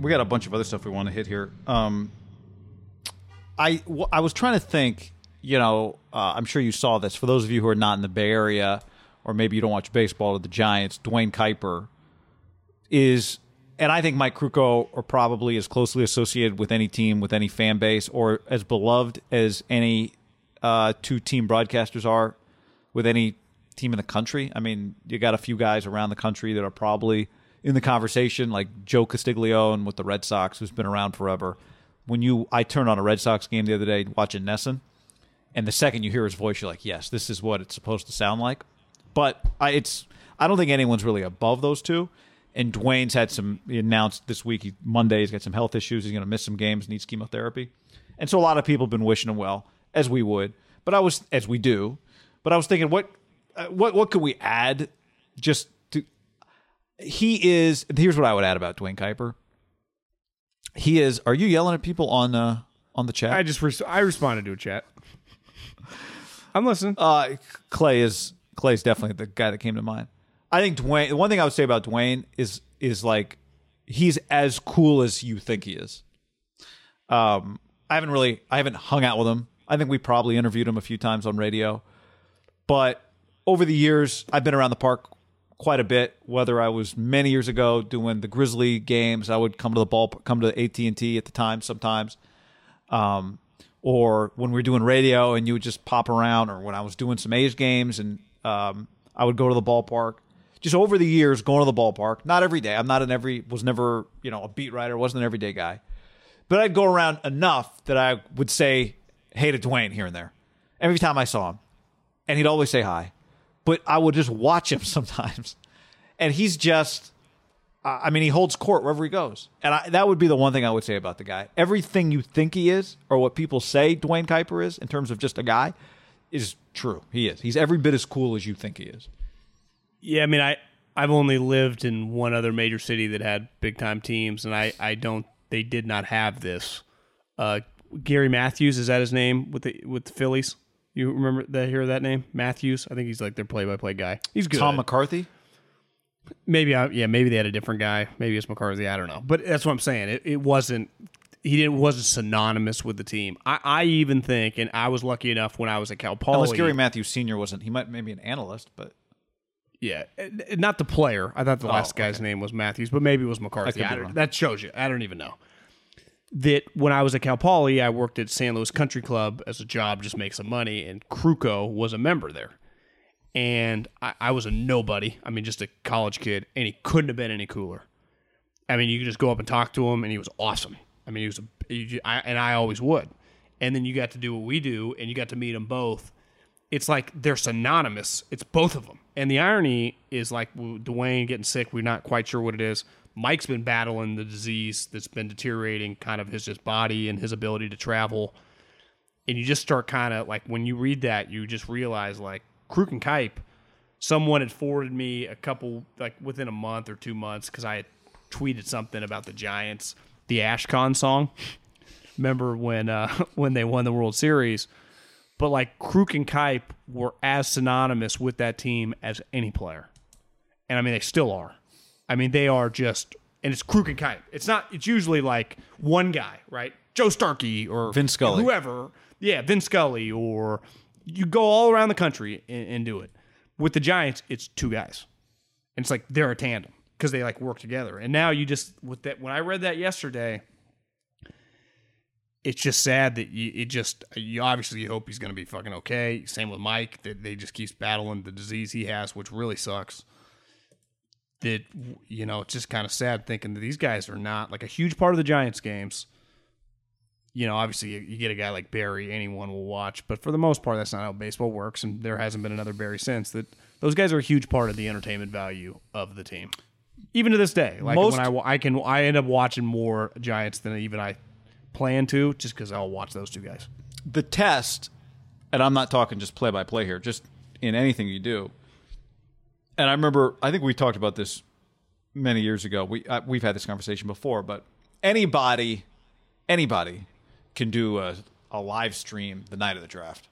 We got a bunch of other stuff we want to hit here. Um, I w- I was trying to think. You know, uh, I'm sure you saw this. For those of you who are not in the Bay Area, or maybe you don't watch baseball, or the Giants, Duane Kuiper is, and I think Mike Krukow are probably as closely associated with any team, with any fan base, or as beloved as any uh, two team broadcasters are with any team in the country. I mean, you got a few guys around the country that are probably in the conversation, like Joe Castiglione with the Red Sox, who's been around forever. When you, I turned on a Red Sox game the other day watching NESN, and the second you hear his voice, you're like, yes, this is what it's supposed to sound like. But I, it's, I don't think anyone's really above those two. And Duane's had some. He announced this week, he, Monday, he's got some health issues. He's going to miss some games, needs chemotherapy, and so a lot of people have been wishing him well, as we would. But I was, as we do. But I was thinking, what, uh, what, what could we add? Just he is. Here's what I would add about Duane Kuiper. He is. Are you yelling at people on uh, on the chat?
I just res- I responded to a chat. I'm listening.
Uh, Clay is Clay's definitely the guy that came to mind. I think Duane. The one thing I would say about Duane is is like he's as cool as you think he is. Um, I haven't really, I haven't hung out with him. I think we probably interviewed him a few times on radio, but over the years, I've been around the park quite a bit. Whether I was many years ago doing the Grizzly games, I would come to the ball, come to AT and T at the time sometimes, um, or when we were doing radio and you would just pop around, or when I was doing some A's games and um, I would go to the ballpark. Just over the years, going to the ballpark, not every day. I'm not an every, was never, you know, a beat writer, wasn't an everyday guy, but I'd go around enough that I would say hey to Duane here and there every time I saw him, and he'd always say hi but I would just watch him [laughs] sometimes. And he's just, I mean, he holds court wherever he goes. And I, that would be the one thing I would say about the guy. Everything you think he is, or what people say Duane Kuiper is in terms of just a guy, is true. He is. He's every bit as cool as you think he is.
Yeah, I mean, I I've only lived in one other major city that had big time teams, and I I don't. They did not have this. Uh, Gary Matthews is that his name with the with the Phillies? You remember that? Hear that name, Matthews? I think he's like their play-by-play guy. He's good.
Tom McCarthy.
Maybe I, yeah, maybe they had a different guy. Maybe it's McCarthy. I don't know. But that's what I'm saying. It, it wasn't. He didn't wasn't synonymous with the team. I, I even think, and I was lucky enough when I was at Cal Poly.
Unless Gary Matthews Senior wasn't, he might maybe an analyst, but
Yeah, not the player. I thought the oh, last
Oh,
guy's
okay.
name was Matthews, but maybe it was McCarthy. That shows you. I don't even know. That when I was at Cal Poly, I worked at San Luis Country Club as a job, just make some money, and Krukow was a member there. And I, I was a nobody. I mean, just a college kid, and he couldn't have been any cooler. I mean, you could just go up and talk to him, and he was awesome. I mean, he was, a, ju- I, and I always would. And then you got to do what we do, and you got to meet them both. It's like they're synonymous. It's both of them. And the irony is like Duane getting sick. We're not quite sure what it is. Mike's been battling the disease that's been deteriorating kind of his just body and his ability to travel. And you just start kind of like when you read that, you just realize like Kruk and Kuip, someone had forwarded me a couple like within a month or two months because I had tweeted something about the Giants, the Ashkon song. [laughs] Remember when uh, [laughs] when they won the World Series? But like Kruk and Kuip were as synonymous with that team as any player, and I mean they still are. I mean they are just, and it's Kruk and Kuip. It's not. It's usually like one guy, right? Joe Starkey or
Vin Scully.
whoever. Yeah, Vin Scully, or you go all around the country and, and do it. With the Giants, it's two guys, and it's like they're a tandem. because they like work together. And now you just with that when I read that yesterday, it's just sad that you it just you obviously you hope he's going to be fucking okay. Same with Mike that they just keeps battling the disease he has, which really sucks. That you know, it's just kind of sad thinking that these guys are not like a huge part of the Giants games. You know, obviously you, you get a guy like Barry, anyone will watch, but for the most part, that's not how baseball works, and there hasn't been another Barry since. That those guys are a huge part of the entertainment value of the team, even to this day. Like
Most-
when I I can I end up watching more Giants than even I plan to, just because I'll watch those two guys.
the test, and I'm not talking just play by play here, just in anything you do. And I remember, I think we talked about this many years ago. We uh, we've had this conversation before, but anybody, anybody can do a, a live stream the night of the draft.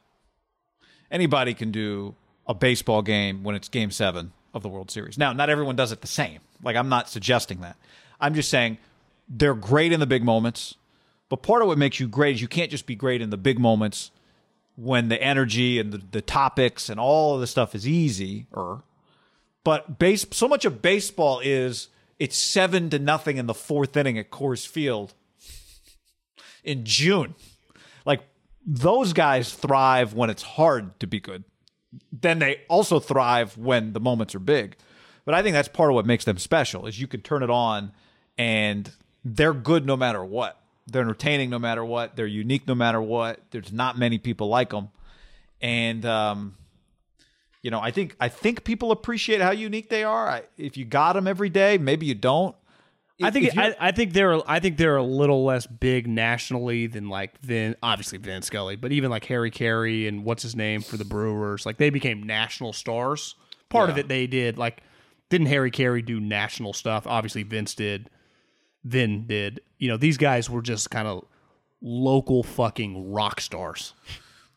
Anybody can do a baseball game when it's Game Seven of the World Series. Now, not everyone does it the same. Like I'm not suggesting that. I'm just saying they're great in the big moments. But part of what makes you great is you can't just be great in the big moments when the energy and the, the topics and all of the stuff is easy. But base so much of baseball is it's seven to nothing in the fourth inning at Coors Field in June. Like those guys thrive when it's hard to be good. Then they also thrive when the moments are big. But I think that's part of what makes them special is you can turn it on and they're good no matter what. They're entertaining no matter what. They're unique no matter what. There's not many people like them. And um you know, I think I think people appreciate how unique they are. I, if you got them every day, maybe you don't.
I think I, I think they're I think they're a little less big nationally than like Vin obviously Vin Scully, but even like Harry Caray and what's his name for the Brewers, like they became national stars. Part of it they did like didn't Harry Caray do national stuff? Obviously Vince did. Vin did. You know, these guys were just kind of local fucking rock stars.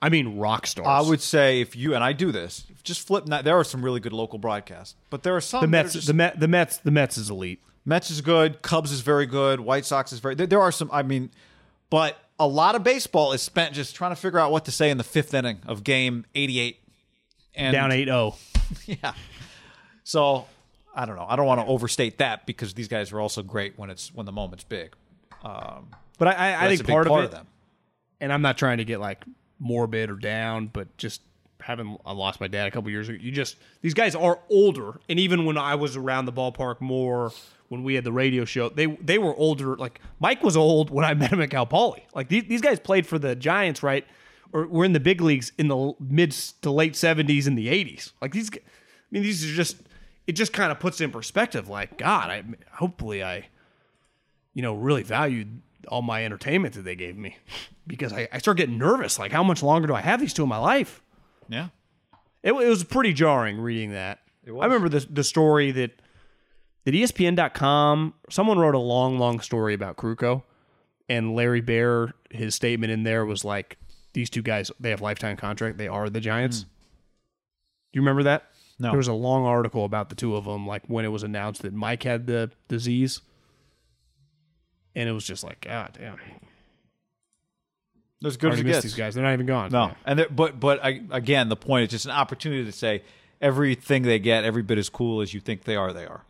I mean rock stars.
I would say if you and I do this, just flip. That, there are some really good local broadcasts, but there are some
the Mets
just-
the Met the Mets the Mets is elite.
Mets is good. Cubs is very good. White Sox is very. There, there are some. I mean, but a lot of baseball is spent just trying to figure out what to say in the fifth inning of game eighty-eight. And
Down oh. 8-0. [laughs]
yeah. So I don't know. I don't want to overstate that because these guys are also great when it's when the moment's big. Um,
But I, I, I think part,
part
of
of them.
and I'm not trying to get like morbid or down, but just having I lost my dad a couple years ago. You just these guys are older, and even when I was around the ballpark more, when we had the radio show, they they were older. Like Mike was old when I [laughs] met him at Cal Poly. Like these these guys played for the Giants, right? Or were in the big leagues in the mid to late 70s and the 80s. Like these, I mean, these are just. It just kind of puts in perspective. Like God, I hopefully I you know, really valued all my entertainment that they gave me because I, I start getting nervous. Like, how much longer do I have these two in my life?
Yeah.
It, it was pretty jarring reading that. I remember the, the story that that ESPN.com, someone wrote a long, long story about Krukow, and Larry Baer, his statement in there was like, these two guys, they have lifetime contract. They are the Giants. Hmm. Do you remember that?
No.
There was a long article about the two of them, like when it was announced that Mike had the disease. And it was just like, God damn.
As good as
Already
it
missed
gets.
these guys. They're not even gone.
No,
Yeah.
and there- but but I, again, the point is just an opportunity to say everything they get, every bit as cool as you think they are, they are.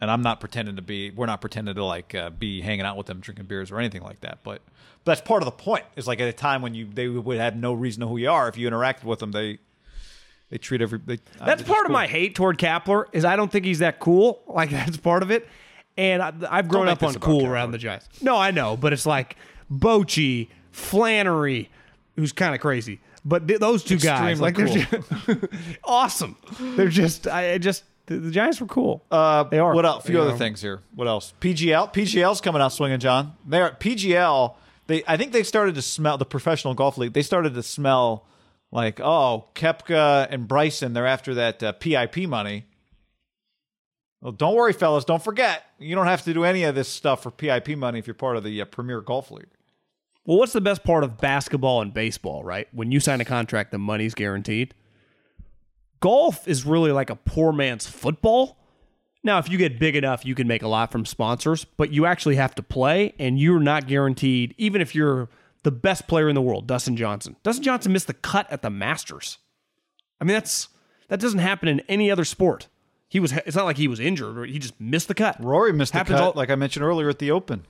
And I'm not pretending to be. We're not pretending to like uh, be hanging out with them, drinking beers or anything like that. But, but that's part of the point. Is like at a time when you they would have no reason to know who you are if you interacted with them. They they treat every. They,
That's
it's
part of my hate toward Kapler is I don't think he's that cool. Like [laughs] that's part of it. And I, I've grown up on cool around the Giants. No, I know, but it's like Bochy, Flannery, who's kind of crazy. But th- those two guys,
Extremely
like they're just [laughs] awesome. They're just, I just the, the Giants were cool.
Uh,
they are.
What else? A few
You
other
know.
things here. What else? PGL. PGL's coming out swinging, John. They're PGL. They, I think they started to smell the professional golf league. They started to smell like, oh, Koepka and Bryson. They're after that uh, PIP money. Well, don't worry, fellas. Don't forget, you don't have to do any of this stuff for PIP money if you're part of the uh, Premier Golf League.
Well, what's the best part of basketball and baseball, right? When you sign a contract, the money's guaranteed. Golf is really like a poor man's football. Now, if you get big enough, you can make a lot from sponsors, but you actually have to play, and you're not guaranteed, even if you're the best player in the world, Dustin Johnson. Dustin Johnson missed the cut at the Masters. I mean, that's that doesn't happen in any other sport. He was. It's not like he was injured or he just missed the cut.
Rory missed the cut,
all-
like I mentioned earlier at the Open.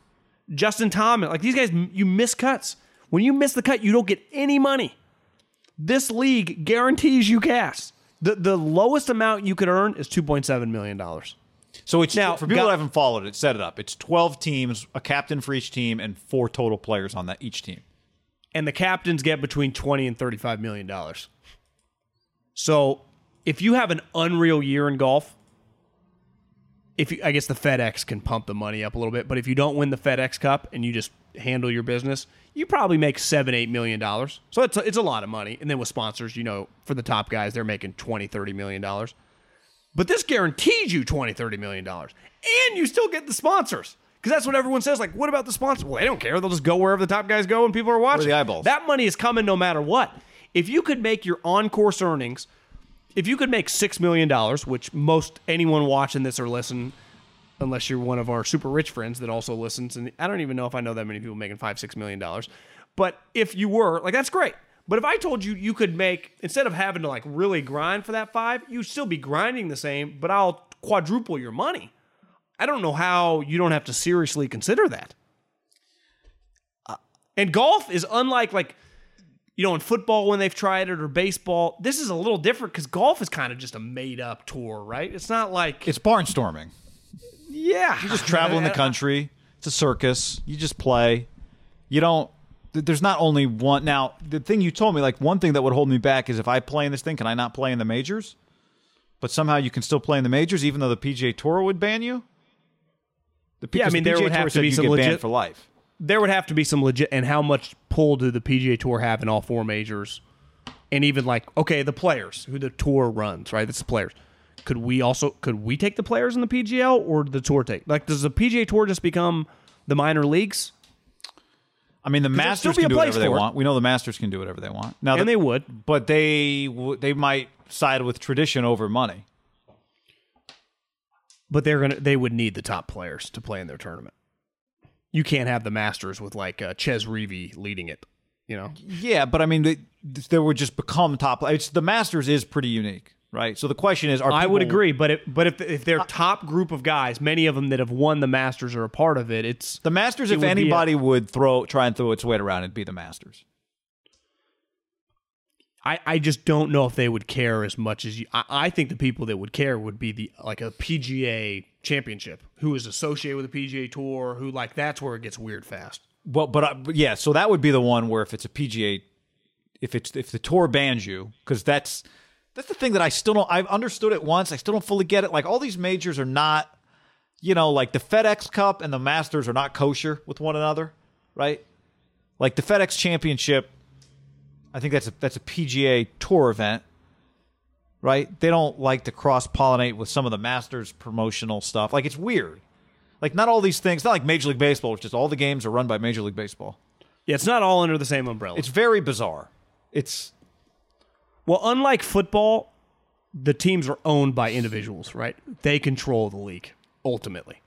Justin Thomas, like these guys, you miss cuts. When you miss the cut, you don't get any money. This league guarantees you cash. The the lowest amount you could earn is two point seven million dollars.
So it's
Now,
for people
got-
that haven't followed it, set it up. It's twelve teams, a captain for each team, and four total players on that each team.
and the captains get between 20 and 35 million dollars. So, if you have an unreal year in golf, if you, I guess the FedEx can pump the money up a little bit, but if you don't win the FedEx Cup and you just handle your business, you probably make seven, eight million dollars. So it's a, it's a lot of money. And then with sponsors, you know, for the top guys, they're making 20, 30 million dollars. But this guarantees you 20, 30 million dollars. And you still get the sponsors. Because that's what everyone says. Like, what about the sponsors? Well, they don't care. They'll just go wherever the top guys go and people are watching.
the eyeballs?
That money is coming no matter what. If you could make your on course earnings, if you could make $6 million, which most anyone watching this or listen, unless you're one of our super rich friends that also listens, and I don't even know if I know that many people making five, $6 million. But if you were, like, that's great. But if I told you you could make, instead of having to like really grind for that five, you'd still be grinding the same, but I'll quadruple your money. I don't know how you don't have to seriously consider that. And golf is unlike like you know in football when they've tried it or baseball. This is a little different because golf is kind of just a made up tour, right? It's not like
It's barnstorming.
yeah,
You just travel in the [laughs] country. It's a circus. You just play. You don't. There's not only one. Now, the thing you told me, like one thing that would hold me back is if I play in this thing, can I not play in the majors? But somehow you can still play in the majors, even though the PGA Tour would ban you. The,
Yeah, I mean,
the
there
PGA
would
Tour
have to be
you
some
banned
legit-
for life.
There would have to be some legit. And how much pull do the PGA Tour have in all four majors? And even like okay, the players who the tour runs, right? That's the players. Could we also could we take the players in the PGL or the tour take? Like, does the PGA Tour just become the minor leagues?
I mean, the Masters can do whatever they
it.
want. We know the Masters can do whatever they want. Now,
And
the-
they would.
but they they might side with tradition over money.
but they're gonna they would need the top players to play in their tournament. You can't have the Masters with like uh, Chez Reavie leading it. You know,
Yeah, but I mean, they, they would just become top. It's the Masters is pretty unique, right? So the question is, are
I would agree. But if, but if if their top group of guys, many of them that have won the Masters are a part of it, it's
The Masters,
it
if
would be a-
anybody would throw try and throw its weight around, it'd be the Masters.
I, I just don't know if they would care as much as you. I, I think the people that would care would be the like a PGA championship who is associated with the PGA Tour, who like that's where it gets weird fast.
Well, but, uh, yeah, so that would be the one where if it's a PGA, if it's if the tour bans you, because that's that's the thing that I still don't. I've understood it once. I still don't fully get it. Like all these majors are not, you know, like the FedEx Cup and the Masters are not kosher with one another, right? Like the FedEx Championship, I think that's a that's a PGA Tour event, right? They don't like to cross pollinate with some of the Masters promotional stuff. Like it's weird. Like not all these things. Not like Major League Baseball, which is all the games are run by Major League Baseball.
Yeah, it's not all under the same umbrella.
It's very bizarre. It's
Well, unlike football, the teams are owned by individuals, right? They control the league ultimately.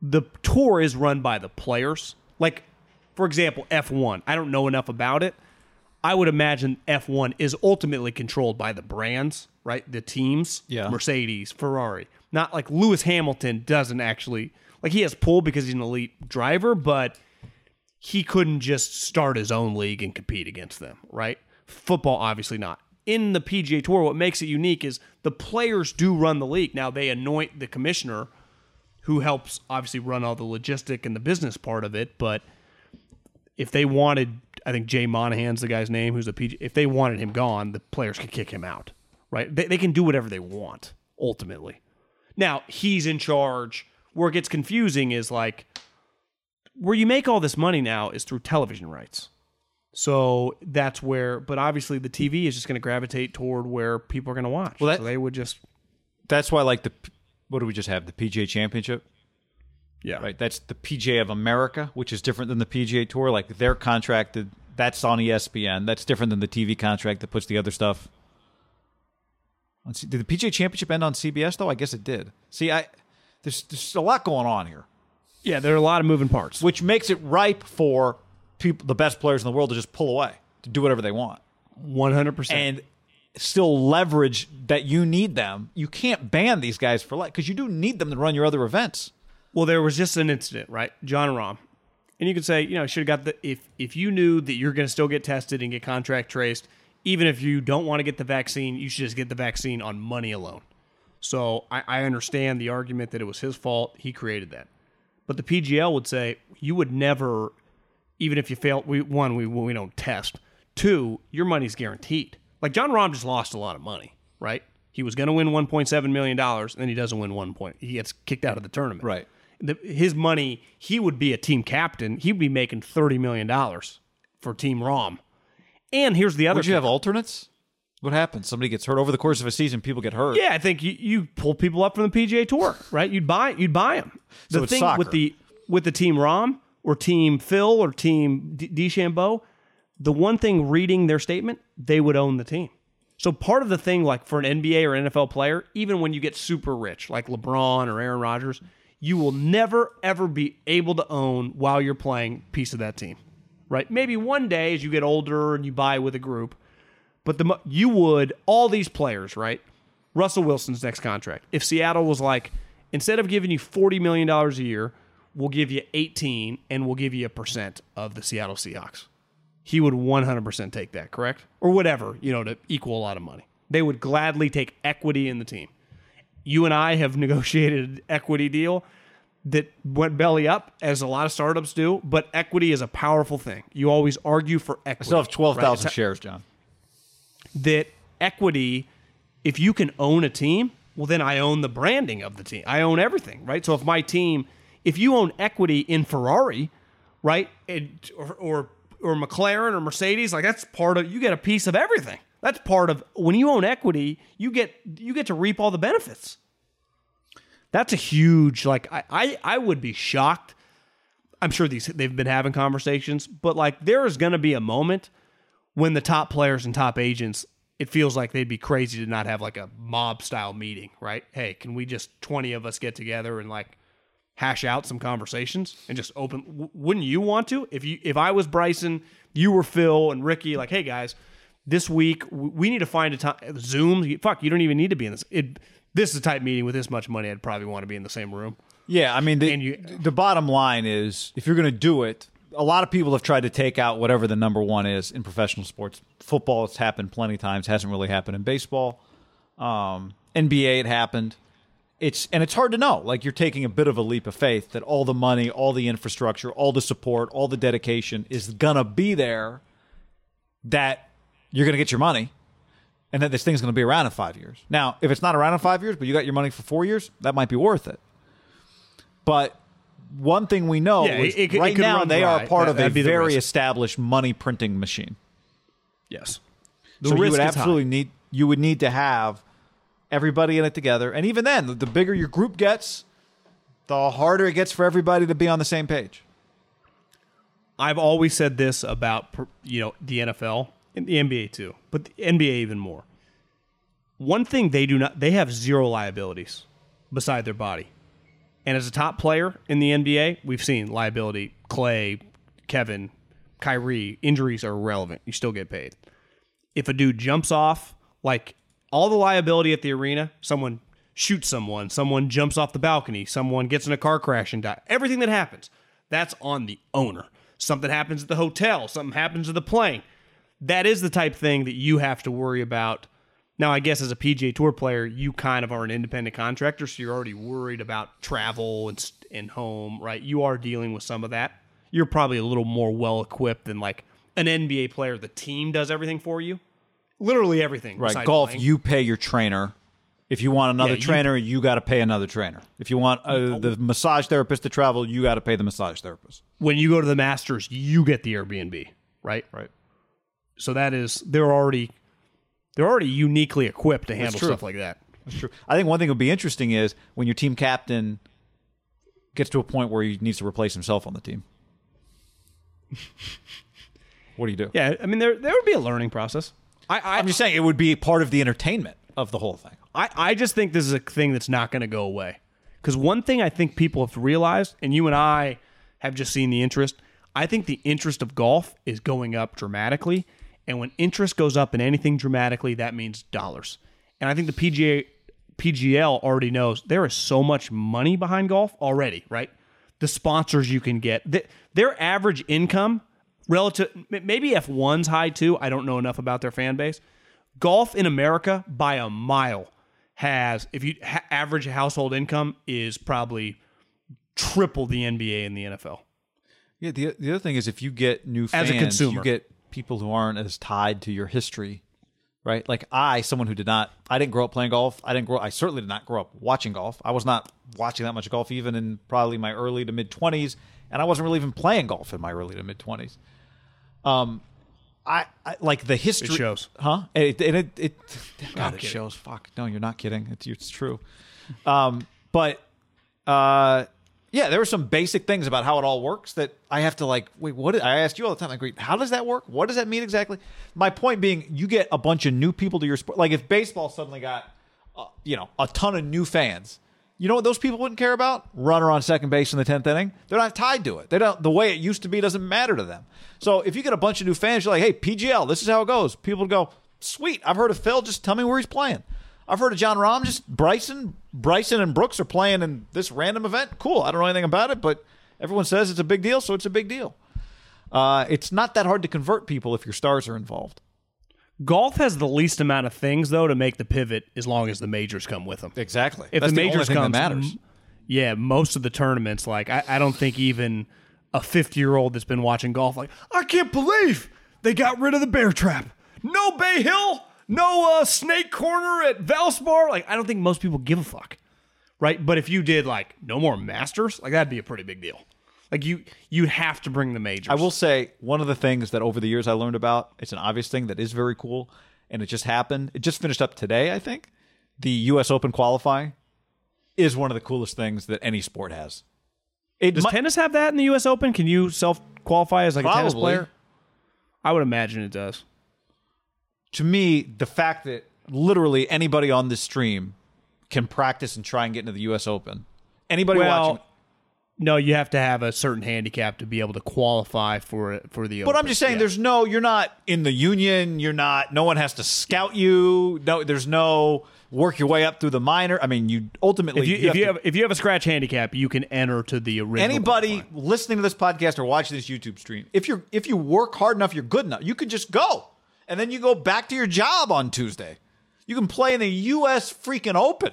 The tour is run by the players. Like, for example, F1. I don't know enough about it. I would imagine F1 is ultimately controlled by the brands, right? The teams,
Yeah.
Mercedes, Ferrari. Not like Lewis Hamilton doesn't actually like he has pull because he's an elite driver, but he couldn't just start his own league and compete against them, right? Football, obviously not. In the PGA Tour, what makes it unique is the players do run the league. Now, they anoint the commissioner who helps obviously run all the logistic and the business part of it, but if they wanted, I think Jay Monahan's the guy's name, who's a PG. If they wanted him gone, the players could kick him out, right? They, they can do whatever they want ultimately. Now he's in charge. Where it gets confusing is like where you make all this money now is through television rights. So that's where, but obviously the TV is just going to gravitate toward where people are going to watch.
Well, that-
so they would just,
that's why like the what do we just have the PGA Championship?
Yeah,
Right. That's the PGA of America, which is different than the PGA Tour. Like they're contracted. That's on ESPN. That's different than the TV contract that puts the other stuff. Did the PGA Championship end on CBS though? I guess it did. See, I there's there's a lot going on here,
Yeah, there are a lot of moving parts.
which makes it ripe for people, the best players in the world, to just pull away to do whatever they want.
One hundred percent.
And still leverage that you need them. You can't ban these guys for life because you do need them to run your other events.
Well, there was just an incident, right? Jon Rahm. And you could say, you know, should have got the if if you knew that you're going to still get tested and get contract traced, even if you don't want to get the vaccine, you should just get the vaccine on money alone. So I, I understand the argument that it was his fault. He created that. But the PGL would say you would never, even if you fail. We one we we don't test. Two, your money's guaranteed. Like Jon Rahm just lost a lot of money, right? He was going to win 1.7 million dollars, and then he doesn't win one point. He gets kicked out of the tournament.
Right.
The, his money, he would be a team captain. He'd be making 30 million dollars for Team Rahm. And here's the other.
Would you have alternates? What happens? Somebody gets hurt over the course of a season. People get hurt.
Yeah, I think you, you pull people up from the PGA Tour, right? You'd buy you'd buy them. The
So
thing
soccer.
with the with the team Rahm or team Phil or team D- DeChambeau, the one thing reading their statement, they would own the team. So part of the thing, like for an NBA or NFL player, even when you get super rich, like LeBron or Aaron Rodgers, you will never ever be able to own while you're playing piece of that team, right? Maybe one day as you get older and you buy with a group, but the you would all these players, right? Russell Wilson's next contract. If Seattle was like, instead of giving you forty million dollars a year, we'll give you eighteen, and we'll give you a percent of the Seattle Seahawks. He would one hundred percent take that, correct, or whatever, you know, to equal a lot of money. They would gladly take equity in the team. You and I have [laughs] negotiated an equity deal that went belly up, as a lot of startups do. But equity is a powerful thing. You always argue for equity.
I still have twelve thousand
right?
shares, John.
that equity, if you can own a team, well, then I own the branding of the team. I own everything, right? So if my team, if you own equity in Ferrari, right, it, or, or or McLaren or Mercedes, like that's part of you get a piece of everything. That's part of when you own equity, you get you get to reap all the benefits. That's a huge like I I, I would be shocked. I'm sure these they've been having conversations, but like there is going to be a moment when the top players and top agents, it feels like they'd be crazy to not have like a mob style meeting, right? Hey, can we just 20 of us get together and like hash out some conversations and just open wouldn't you want to? If you if I was Bryson, you were Phil and Ricky like, "Hey guys, this week we need to find a time Zoom, fuck, you don't even need to be in this. It this is a type meeting with this much money, I'd probably want to be in the same room.
Yeah, I mean, the,
And you-
the bottom line is if you're going to do it, a lot of people have tried to take out whatever the number one is in professional sports. Football, it's happened plenty of times. Hasn't really happened in baseball. Um, NBA, it happened. It's and it's hard to know. Like you're taking a bit of a leap of faith that all the money, all the infrastructure, all the support, all the dedication is gonna be there. That you're gonna get your money, and that this thing's gonna be around in five years. Now, if it's not around in five years, but you got your money for four years, that might be worth it. But one thing we know
Yeah,
is
it- it could- it
right now they
dry.
are part
That-
of a very established money printing machine.
Yes.
so you would absolutely need you would need to have everybody in it together, and even then, the- the bigger your group gets, the harder it gets for everybody to be on the same page.
I've always said this about you know the NFL and the NBA too, but the NBA even more. One thing they do not they have zero liabilities beside their body. And as a top player in the NBA, we've seen liability Clay, Kevin, Kyrie, injuries are irrelevant. You still get paid. If a dude jumps off, like all the liability at the arena, someone shoots someone, someone jumps off the balcony, someone gets in a car crash and dies. Everything that happens, that's on the owner. Something happens at the hotel, something happens to the plane. That is the type thing that you have to worry about. Now, I guess as a PGA Tour player, you kind of are an independent contractor, so you're already worried about travel and and home, right? You are dealing with some of that. You're probably a little more well equipped than like an NBA player. The team does everything for you, literally everything.
Right, golf,
playing.
you pay your trainer. If you want another
Yeah, you-
trainer, you, got to pay another trainer. If you want uh, the massage therapist to travel, you got to pay the massage therapist.
when you go to the Masters, you get the Airbnb, right?
Right.
So that is they're already they're already uniquely equipped to handle stuff like that.
That's true. I think one thing that would be interesting is when your team captain gets to a point where he needs to replace himself on the team. [laughs] what do you do?
Yeah, I mean there there would be a learning process. I, I
I'm just saying it would be part of the entertainment of the whole thing.
I, I just think this is a thing that's not going to go away. Because one thing I think people have realized, and you and I have just seen the interest, I think the interest of golf is going up dramatically. And when interest goes up in anything dramatically, that means dollars. And I think the PGA PGL already knows there is so much money behind golf already, right? The sponsors you can get, the, their average income relative, maybe F1's high too. I don't know enough about their fan base. Golf in America by a mile has, if you ha- average household income is probably triple the NBA and the NFL.
Yeah, the the other thing is if you get new
As a consumer.
you get people who aren't as tied to your history, right? Like I, someone who did not, I didn't grow up playing golf. I didn't grow. I certainly did not grow up watching golf. I was not watching that much golf even in probably my early to mid twenties, and I wasn't really even playing golf in my early to mid twenties. Um, I, I like the history
shows.
huh? And it, and it, it God, it
kidding.
shows. Fuck, no, you're not kidding. It's it's true. Um, but uh, yeah, there were some basic things about how it all works that I have to like. Wait, what? I asked you all the time. Like, how does that work? What does that mean exactly? My point being, you get a bunch of new people to your sport. Like, if baseball suddenly got, uh, you know, a ton of new fans, you know what those people wouldn't care about? Runner on second base in the tenth inning. They're not tied to it. They don't. The way it used to be doesn't matter to them. So if you get a bunch of new fans, you're like, hey, PGL, this is how it goes. People go, sweet. I've heard of Phil. Just tell me where he's playing. I've heard of Jon Rahm. Just Bryson, Bryson and Brooks are playing in this random event. Cool. I don't know anything about it, but everyone says it's a big deal, so it's a big deal. Uh, it's not that hard to convert people if your stars are involved.
Golf has the least amount of things though to make the pivot as long as the majors come with them.
Exactly.
If
That's
the
the
majors
thing that
come,
matters.
yeah, most of the tournaments, like I, I don't think even a fifty-year-old that's been watching golf, like I can't believe they got rid of the bear trap. No Bay Hill, no uh, Snake Corner at Valspar. Like I don't think most people give a fuck, right? But if you did like no more Masters, like that'd be a pretty big deal. Like you, you'd have to bring the majors.
I will say one of the things that over the years I learned about, it's an obvious thing that is very cool, and it just happened. It just finished up today, I think. The U.S. Open qualifying is one of the coolest things that any sport has. It
Does
mi-
tennis have that in the U.S. Open? Can you self-qualify as like a tennis player? I would imagine it does.
To me, the fact that literally anybody on this stream can practice and try and get into the U.S. Open. Anybody
Well,
watching,
No, you have to have a certain handicap to be able to qualify for it for the.
but I'm just saying, there's no, you're not in the union. You're not. No one has to scout you. No, there's no work your way up through the minor. I mean, you ultimately
if you, if you have if you have a scratch handicap, you can enter to the original.
anybody
qualifying.
listening to this podcast or watching this YouTube stream, if you're if you work hard enough, you're good enough. You could just go, and then you go back to your job on Tuesday. You can play in the U.S. freaking Open.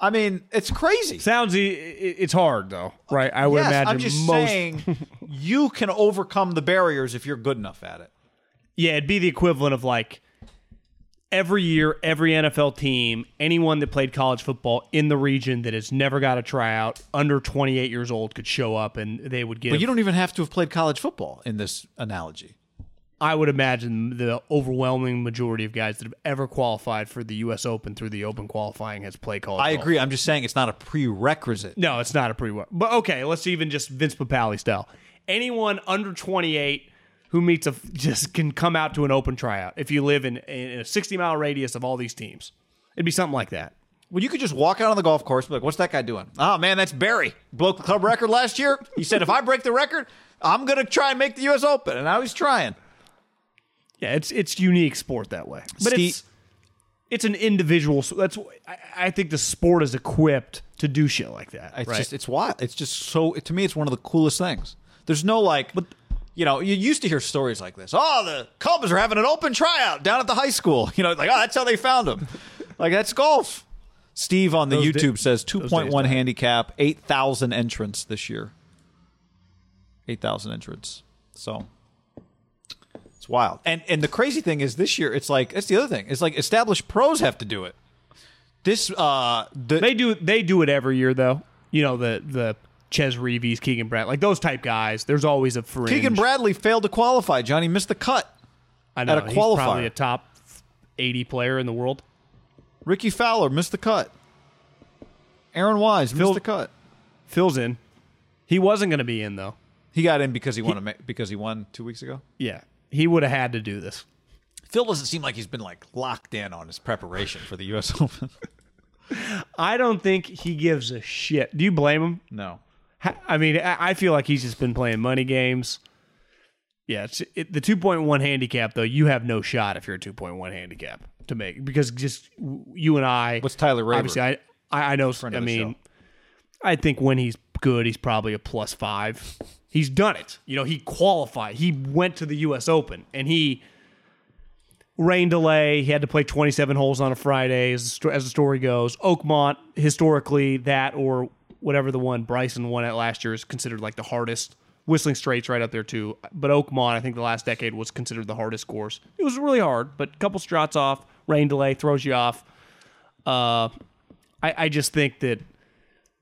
I mean, it's crazy.
sounds e- i- it's hard though, right? I would
yes,
imagine
I'm just
most.
saying [laughs] you can overcome the barriers if you're good enough at it.
Yeah, it'd be the equivalent of like every year, every NFL team, anyone that played college football in the region that has never got a tryout, under 28 years old, could show up and they would get.
But you don't even have to have played college football in this analogy.
I would imagine the overwhelming majority of guys that have ever qualified for the U.S. Open through the Open qualifying has play college.
I
golf.
agree. I'm just saying it's not a prerequisite.
No, it's not a prerequisite. But okay, let's even just Vince Papale style. Anyone under 28 who meets a just can come out to an open tryout if you live in, in a 60 mile radius of all these teams. It'd be something like that.
Well, you could just walk out on the golf course be like, what's that guy doing? Oh, man, that's Barry. Broke the club record last year. He said, if I break the record, I'm going to try and make the U.S. Open. And now he's trying.
Yeah, it's it's unique sport that way. But
Steve-
it's it's an individual. So that's I, I think the sport is equipped to do shit like that.
It's
right?
just, it's wild. It's just so, to me, it's one of the coolest things. There's no like, but, you know, you used to hear stories like this. Oh, the Cubs are having an open tryout down at the high school. [laughs] You know, like, oh, that's how they found them. [laughs] like, that's golf. Steve on the
Those
YouTube
da-
says 2.1 handicap, 8,000 entrants this year. 8,000 entrants. So it's wild. And and the crazy thing is this year it's like that's the other thing. It's like established pros have to do it. This uh the
they do they do it every year though. You know the the Chez Reavie, Keegan Brad, like those type guys. There's always a fringe.
Keegan Bradley failed to qualify. Johnny missed the cut.
I know,
at a
he's
qualifier.
probably a top 80 player in the world.
Rickie Fowler missed the cut. Aaron Wise
Phil-
missed the cut.
Phil's in. He wasn't going to be in though.
He got in because he won a, ma- because he won two weeks ago.
Yeah, he would have had to do this.
Phil doesn't seem like he's been like locked in on his preparation for the U.S. [laughs] Open.
I don't think he gives a shit. Do you blame him?
no.
I mean, I I feel like he's just been playing money games. Yeah, it's, it, the 2.1 handicap though, you have no shot if you're a 2.1 handicap to make because just you and I.
What's Tyler Raver?
Obviously, I I, I know. I mean,
show.
I think when he's good, he's probably a plus five. He's done it. You know, he qualified. He went to the U.S. Open and he rain delay. He had to play 27 holes on a Friday, as the, as the story goes. Oakmont, historically, that or whatever the one Bryson won at last year is considered like the hardest. Whistling Straits right up there too. But Oakmont, I think the last decade was considered the hardest course. It was really hard, but a couple struts off, rain delay throws you off. Uh, I, I just think that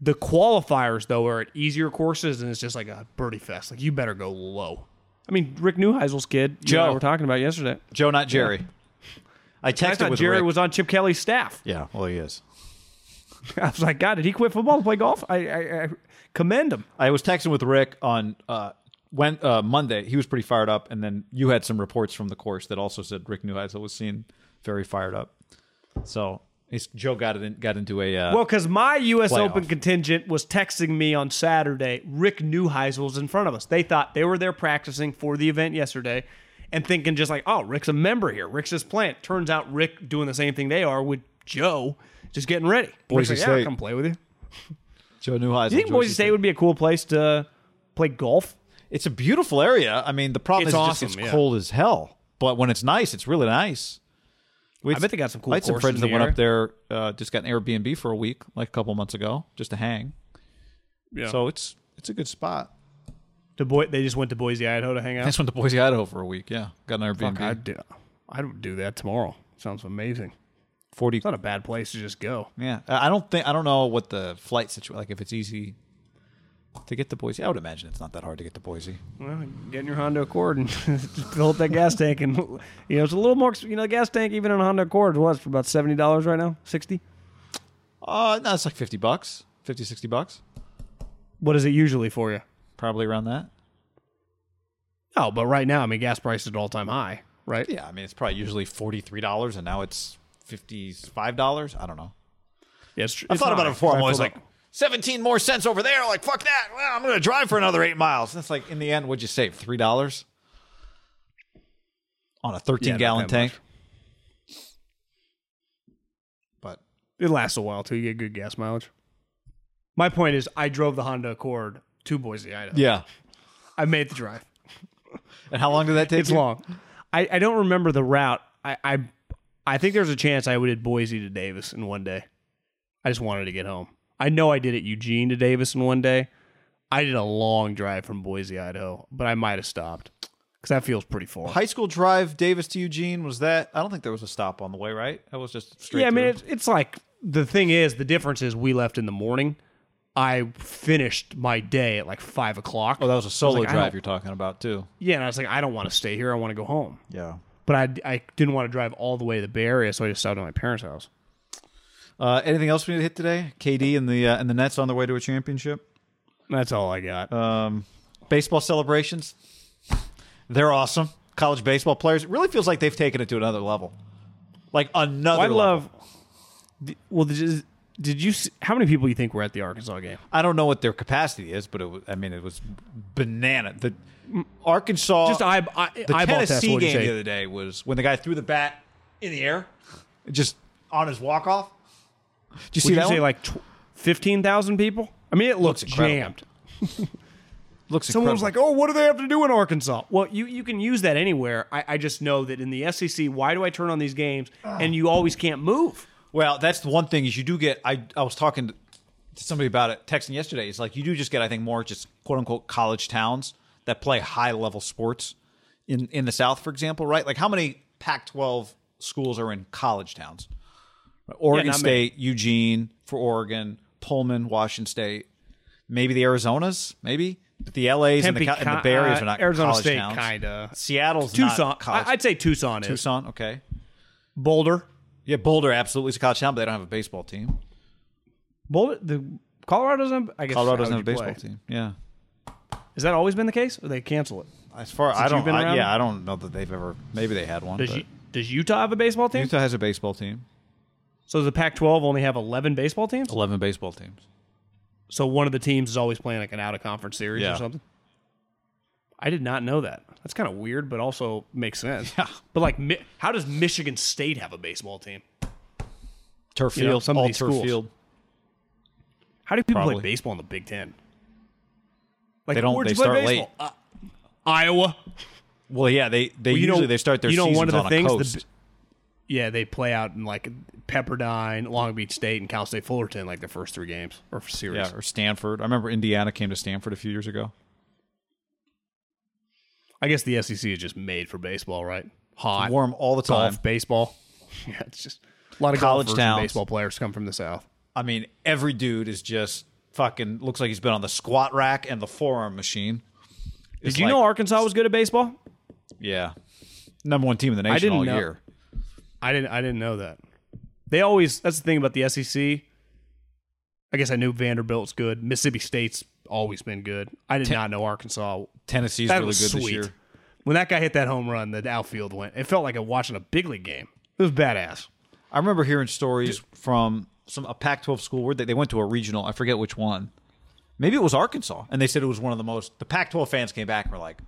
the qualifiers though are at easier courses and it's just like a birdie fest. Like you better go low. I mean, Rick Neuheisel's kid, you and I were talking about yesterday.
Joe, not Jerry. I
I
texted
thought
with
Jerry
Rick.
was on Chip Kelly's staff.
Yeah, well, he is. [laughs]
I was like, God, did he quit football to play golf? I, I, I commend him.
I was texting with Rick on uh, when uh, Monday. He was pretty fired up, and then you had some reports from the course that also said Rick Neuheisel was seen very fired up. So he's, Joe got it in, got into a uh,
Well, because my U.S.
Playoff.
Open contingent was texting me on Saturday. Rick Neuheisel's in front of us. They thought they were there practicing for the event yesterday, and thinking just like, oh, Rick's a member here. Rick's just playing. Turns out Rick doing the same thing they are with Joe, just getting ready. Rick's
Boise
like, yeah,
State.
I'll come play with you.
Joe Neuheisel.
Do you think
Boise
Boise State would be a cool place to play golf?
It's a beautiful area. I mean, the problem
It's
is it
awesome,
just gets
yeah.
cold as hell. But when it's nice, it's really nice. We
I bet they got some cool
I had some friends that went up there, uh, just got an Airbnb for a week, like a couple months ago, just to hang.
Yeah.
So it's it's a good spot.
To Boy, they just went to Boise, Idaho to hang
I
out.
just went to Boise, Idaho for a week. Yeah, got an Airbnb.
Fuck, I'd do, I would do that tomorrow. Sounds amazing.
Forty.
It's not a bad place to just go.
Yeah, I I don't think I don't know what the flight situation like if it's easy to get to Boise. I would imagine it's not that hard to get to Boise.
Well, get in your Honda Accord and [laughs] fill up that gas tank, and you know it's a little more. You know, the gas tank even on a Honda Accord was for about seventy dollars right now, sixty.
Uh no, it's like fifty bucks, 50, 60 bucks,
What is it usually for you?
probably around that.
Oh, but right now, I mean, gas prices at all time high, right?
Yeah, I mean it's probably usually forty three dollars, and now it's fifty five dollars. I don't know.
Yeah, it's,
I
it's
thought about it before. I'm always like
up.
seventeen more cents over there. Like fuck that. Well, I'm going to drive for another eight miles. That's like in the end, what'd you save? Three dollars on a thirteen
Yeah,
gallon tank.
much.
But
it lasts a while too. You get good gas mileage. My point is, I drove the Honda Accord to Boise, Idaho.
yeah.
I made the drive.
And how long did that take?
It's
you?
long. I, I don't remember the route. I, I I think there's a chance I would did Boise to Davis in one day. I just wanted to get home. I know I did it Eugene to Davis in one day. I did a long drive from Boise, Idaho, but I might have stopped because that feels pretty far.
High school drive, Davis to Eugene. Was that? I don't think there was a stop on the way. Right? That was just straight.
yeah, I mean, it's, it's like the thing is, the difference is we left in the morning. I finished my day at like five o'clock.
oh, that was a solo
like,
drive you're talking about too.
Yeah, and I was like, I don't want to stay here. I want to go home.
Yeah.
But I, I didn't want to drive all the way to the Bay Area, so I just stopped at my parents' house.
Uh, anything else we need to hit today? KD and the uh, and the Nets on their way to a championship.
That's all I got.
Um, baseball celebrations. They're awesome. College baseball players. It really feels like they've taken it to another level. Like another.
I
level.
love. Well, did, you? How many people you think were at the Arkansas game?
I don't know what their capacity is, but it was, I mean, it was banana. The Arkansas,
Just eye, eye,
the
eyeball.
Tennessee game the other day was when the guy threw the bat in the air, just on his walk off. Did you see
Would
that?
you say
one?
like tw- fifteen thousand people? I mean, it looks,
Looks
jammed. [laughs]
looks
Someone was like, "Oh, what do they have to do in Arkansas?" Well, you you can use that anywhere. I, I just know that in the SEC, why do I turn on these games ah. and you always can't move?
Well, that's the one thing is you do get. I I was talking to somebody about it texting yesterday. It's like you do just get I think more just quote unquote college towns that play high level sports in in the South, for example, right? Like how many Pac-12 schools are in college towns? Oregon
not
State, Eugene for Oregon, Pullman, Washington State, maybe the Arizonas, maybe. But the LAs and the,
Tempe,
and the Bay Areas
uh,
are not
Arizona State,
towns.
kinda.
Seattle's
Tucson.
not college.
I, would say Tucson is.
Tucson, okay.
Boulder.
Yeah, Boulder absolutely is a college town, but they don't have a baseball team.
Boulder. The Colorado doesn't. Have, I guess
Colorado doesn't have a baseball
play?
team. Yeah.
Has that always been the case, or they cancel it?
As far
Since
I don't, I, yeah, I don't know that they've ever. Maybe they had one.
Does you, does Utah have a baseball team?
Utah has a baseball team.
So does the Pac-12 only have eleven baseball teams?
Eleven baseball teams.
So one of the teams is always playing like an out of conference series
Yeah.
or something. I did not know that. That's kind of weird, but also makes sense. [laughs] Yeah. But like, Mi- how does Michigan State have a baseball team?
Turf
You know,
field,
some of
all
these
turf
schools.
field.
How do people
Probably.
play baseball in the Big Ten? Like,
They don't- they start
baseball? Uh, Iowa.
Well, yeah, they they
Well, you know-
usually they start their
you know, one of the
on
things,
a
the Yeah, they play out in like Pepperdine, Long Beach State, and Cal State Fullerton, like the first three games or series.
yeah, or Stanford. I remember Indiana came to Stanford a few years ago.
I guess the SEC is just made for baseball, right? Hot,
warm all the time.
golf, baseball. [laughs] Yeah, it's just a lot of
College
golfers
towns.
and baseball players come from the South.
I mean, every dude is just fucking looks like he's been on the squat rack and the forearm machine.
Did you
like-
know Arkansas was good at baseball?
Yeah, number one team in the
I
nation
didn't
all
know.
year.
I didn't. I didn't know that. They always. That's the thing about the SEC. I guess I knew Vanderbilt's good. Mississippi State's always been good. I did
Ten-
not know Arkansas.
Tennessee's
that
really good this year.
When that guy hit that home run, the outfield went. It felt like a, watching a big league game. It was badass.
I remember hearing stories from some a Pac-12 school where they, they went to a regional. I forget which one. Maybe it was Arkansas, and they said it was one of the most. The Pac-12 fans came back and were like,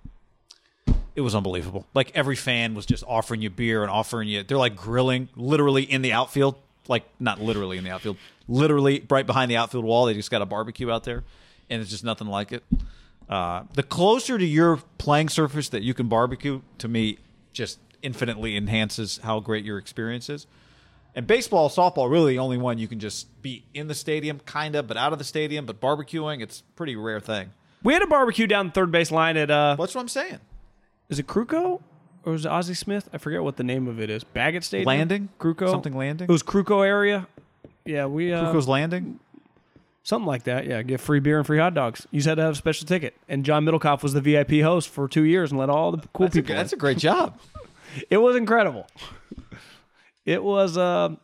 "It was unbelievable. Like every fan was just offering you beer and offering you. They're like grilling, literally in the outfield. Like not literally in the outfield, literally right behind the outfield wall. They just got a barbecue out there, and it's just nothing like it. Uh, the closer to your playing surface that you can barbecue, to me, just infinitely enhances how great your experience is. And baseball, softball, really the only one you can just be in the stadium, kind of, but out of the stadium. But barbecuing, it's a pretty rare thing.
We had a barbecue down the third base line at. uh
That's what I'm saying.
Is it Krukow or is it Ozzie Smith? I forget what the name of it is. Baggett Stadium,
Landing?
Krukow,
Something Landing?
It was Krukow area. Yeah, we uh,
Krukow's Landing.
something like that. Yeah, get free beer and free hot dogs. You just had to have a special ticket. And John Middlecoff was the VIP host for two years and let all the cool
That's a,
people.
that's a great job. [laughs]
It was incredible. It was uh,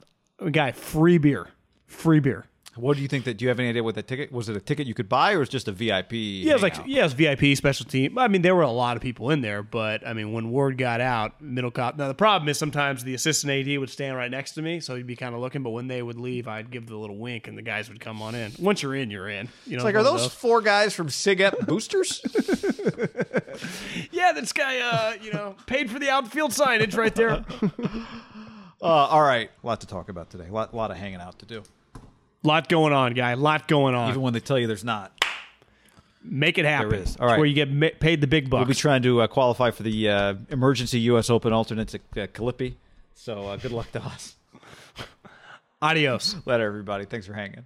guy free beer, free beer.
What do you think that? Do you have any idea what that ticket was? It a ticket you could buy, or was it just a VIP?
Yeah, it was like
hangout?
yeah, it was VIP special team. I mean, there were a lot of people in there, but I mean, when word got out, Middlecoff. Now the problem is sometimes the assistant AD would stand right next to me, so he'd be kind of looking. But when they would leave, I'd give the little wink, and the guys would come on in. Once you're in, you're in. You know,
It's like, are
of
those four guys from SIGEP boosters? [laughs]
Yeah, this guy, uh, you know, paid for the outfield signage right there. [laughs]
uh, all right, a lot to talk about today. A lot, lot of hanging out to do.
Lot going on, guy. Lot going on.
Even when they tell you there's not.
Make it happen.
is. All
It's where you get ma- paid the big bucks.
We'll be trying to uh, qualify for the uh, emergency U.S. Open alternates at uh, Callippe. So uh, good luck to us.
Adios. [laughs]
Later, everybody. Thanks for hanging.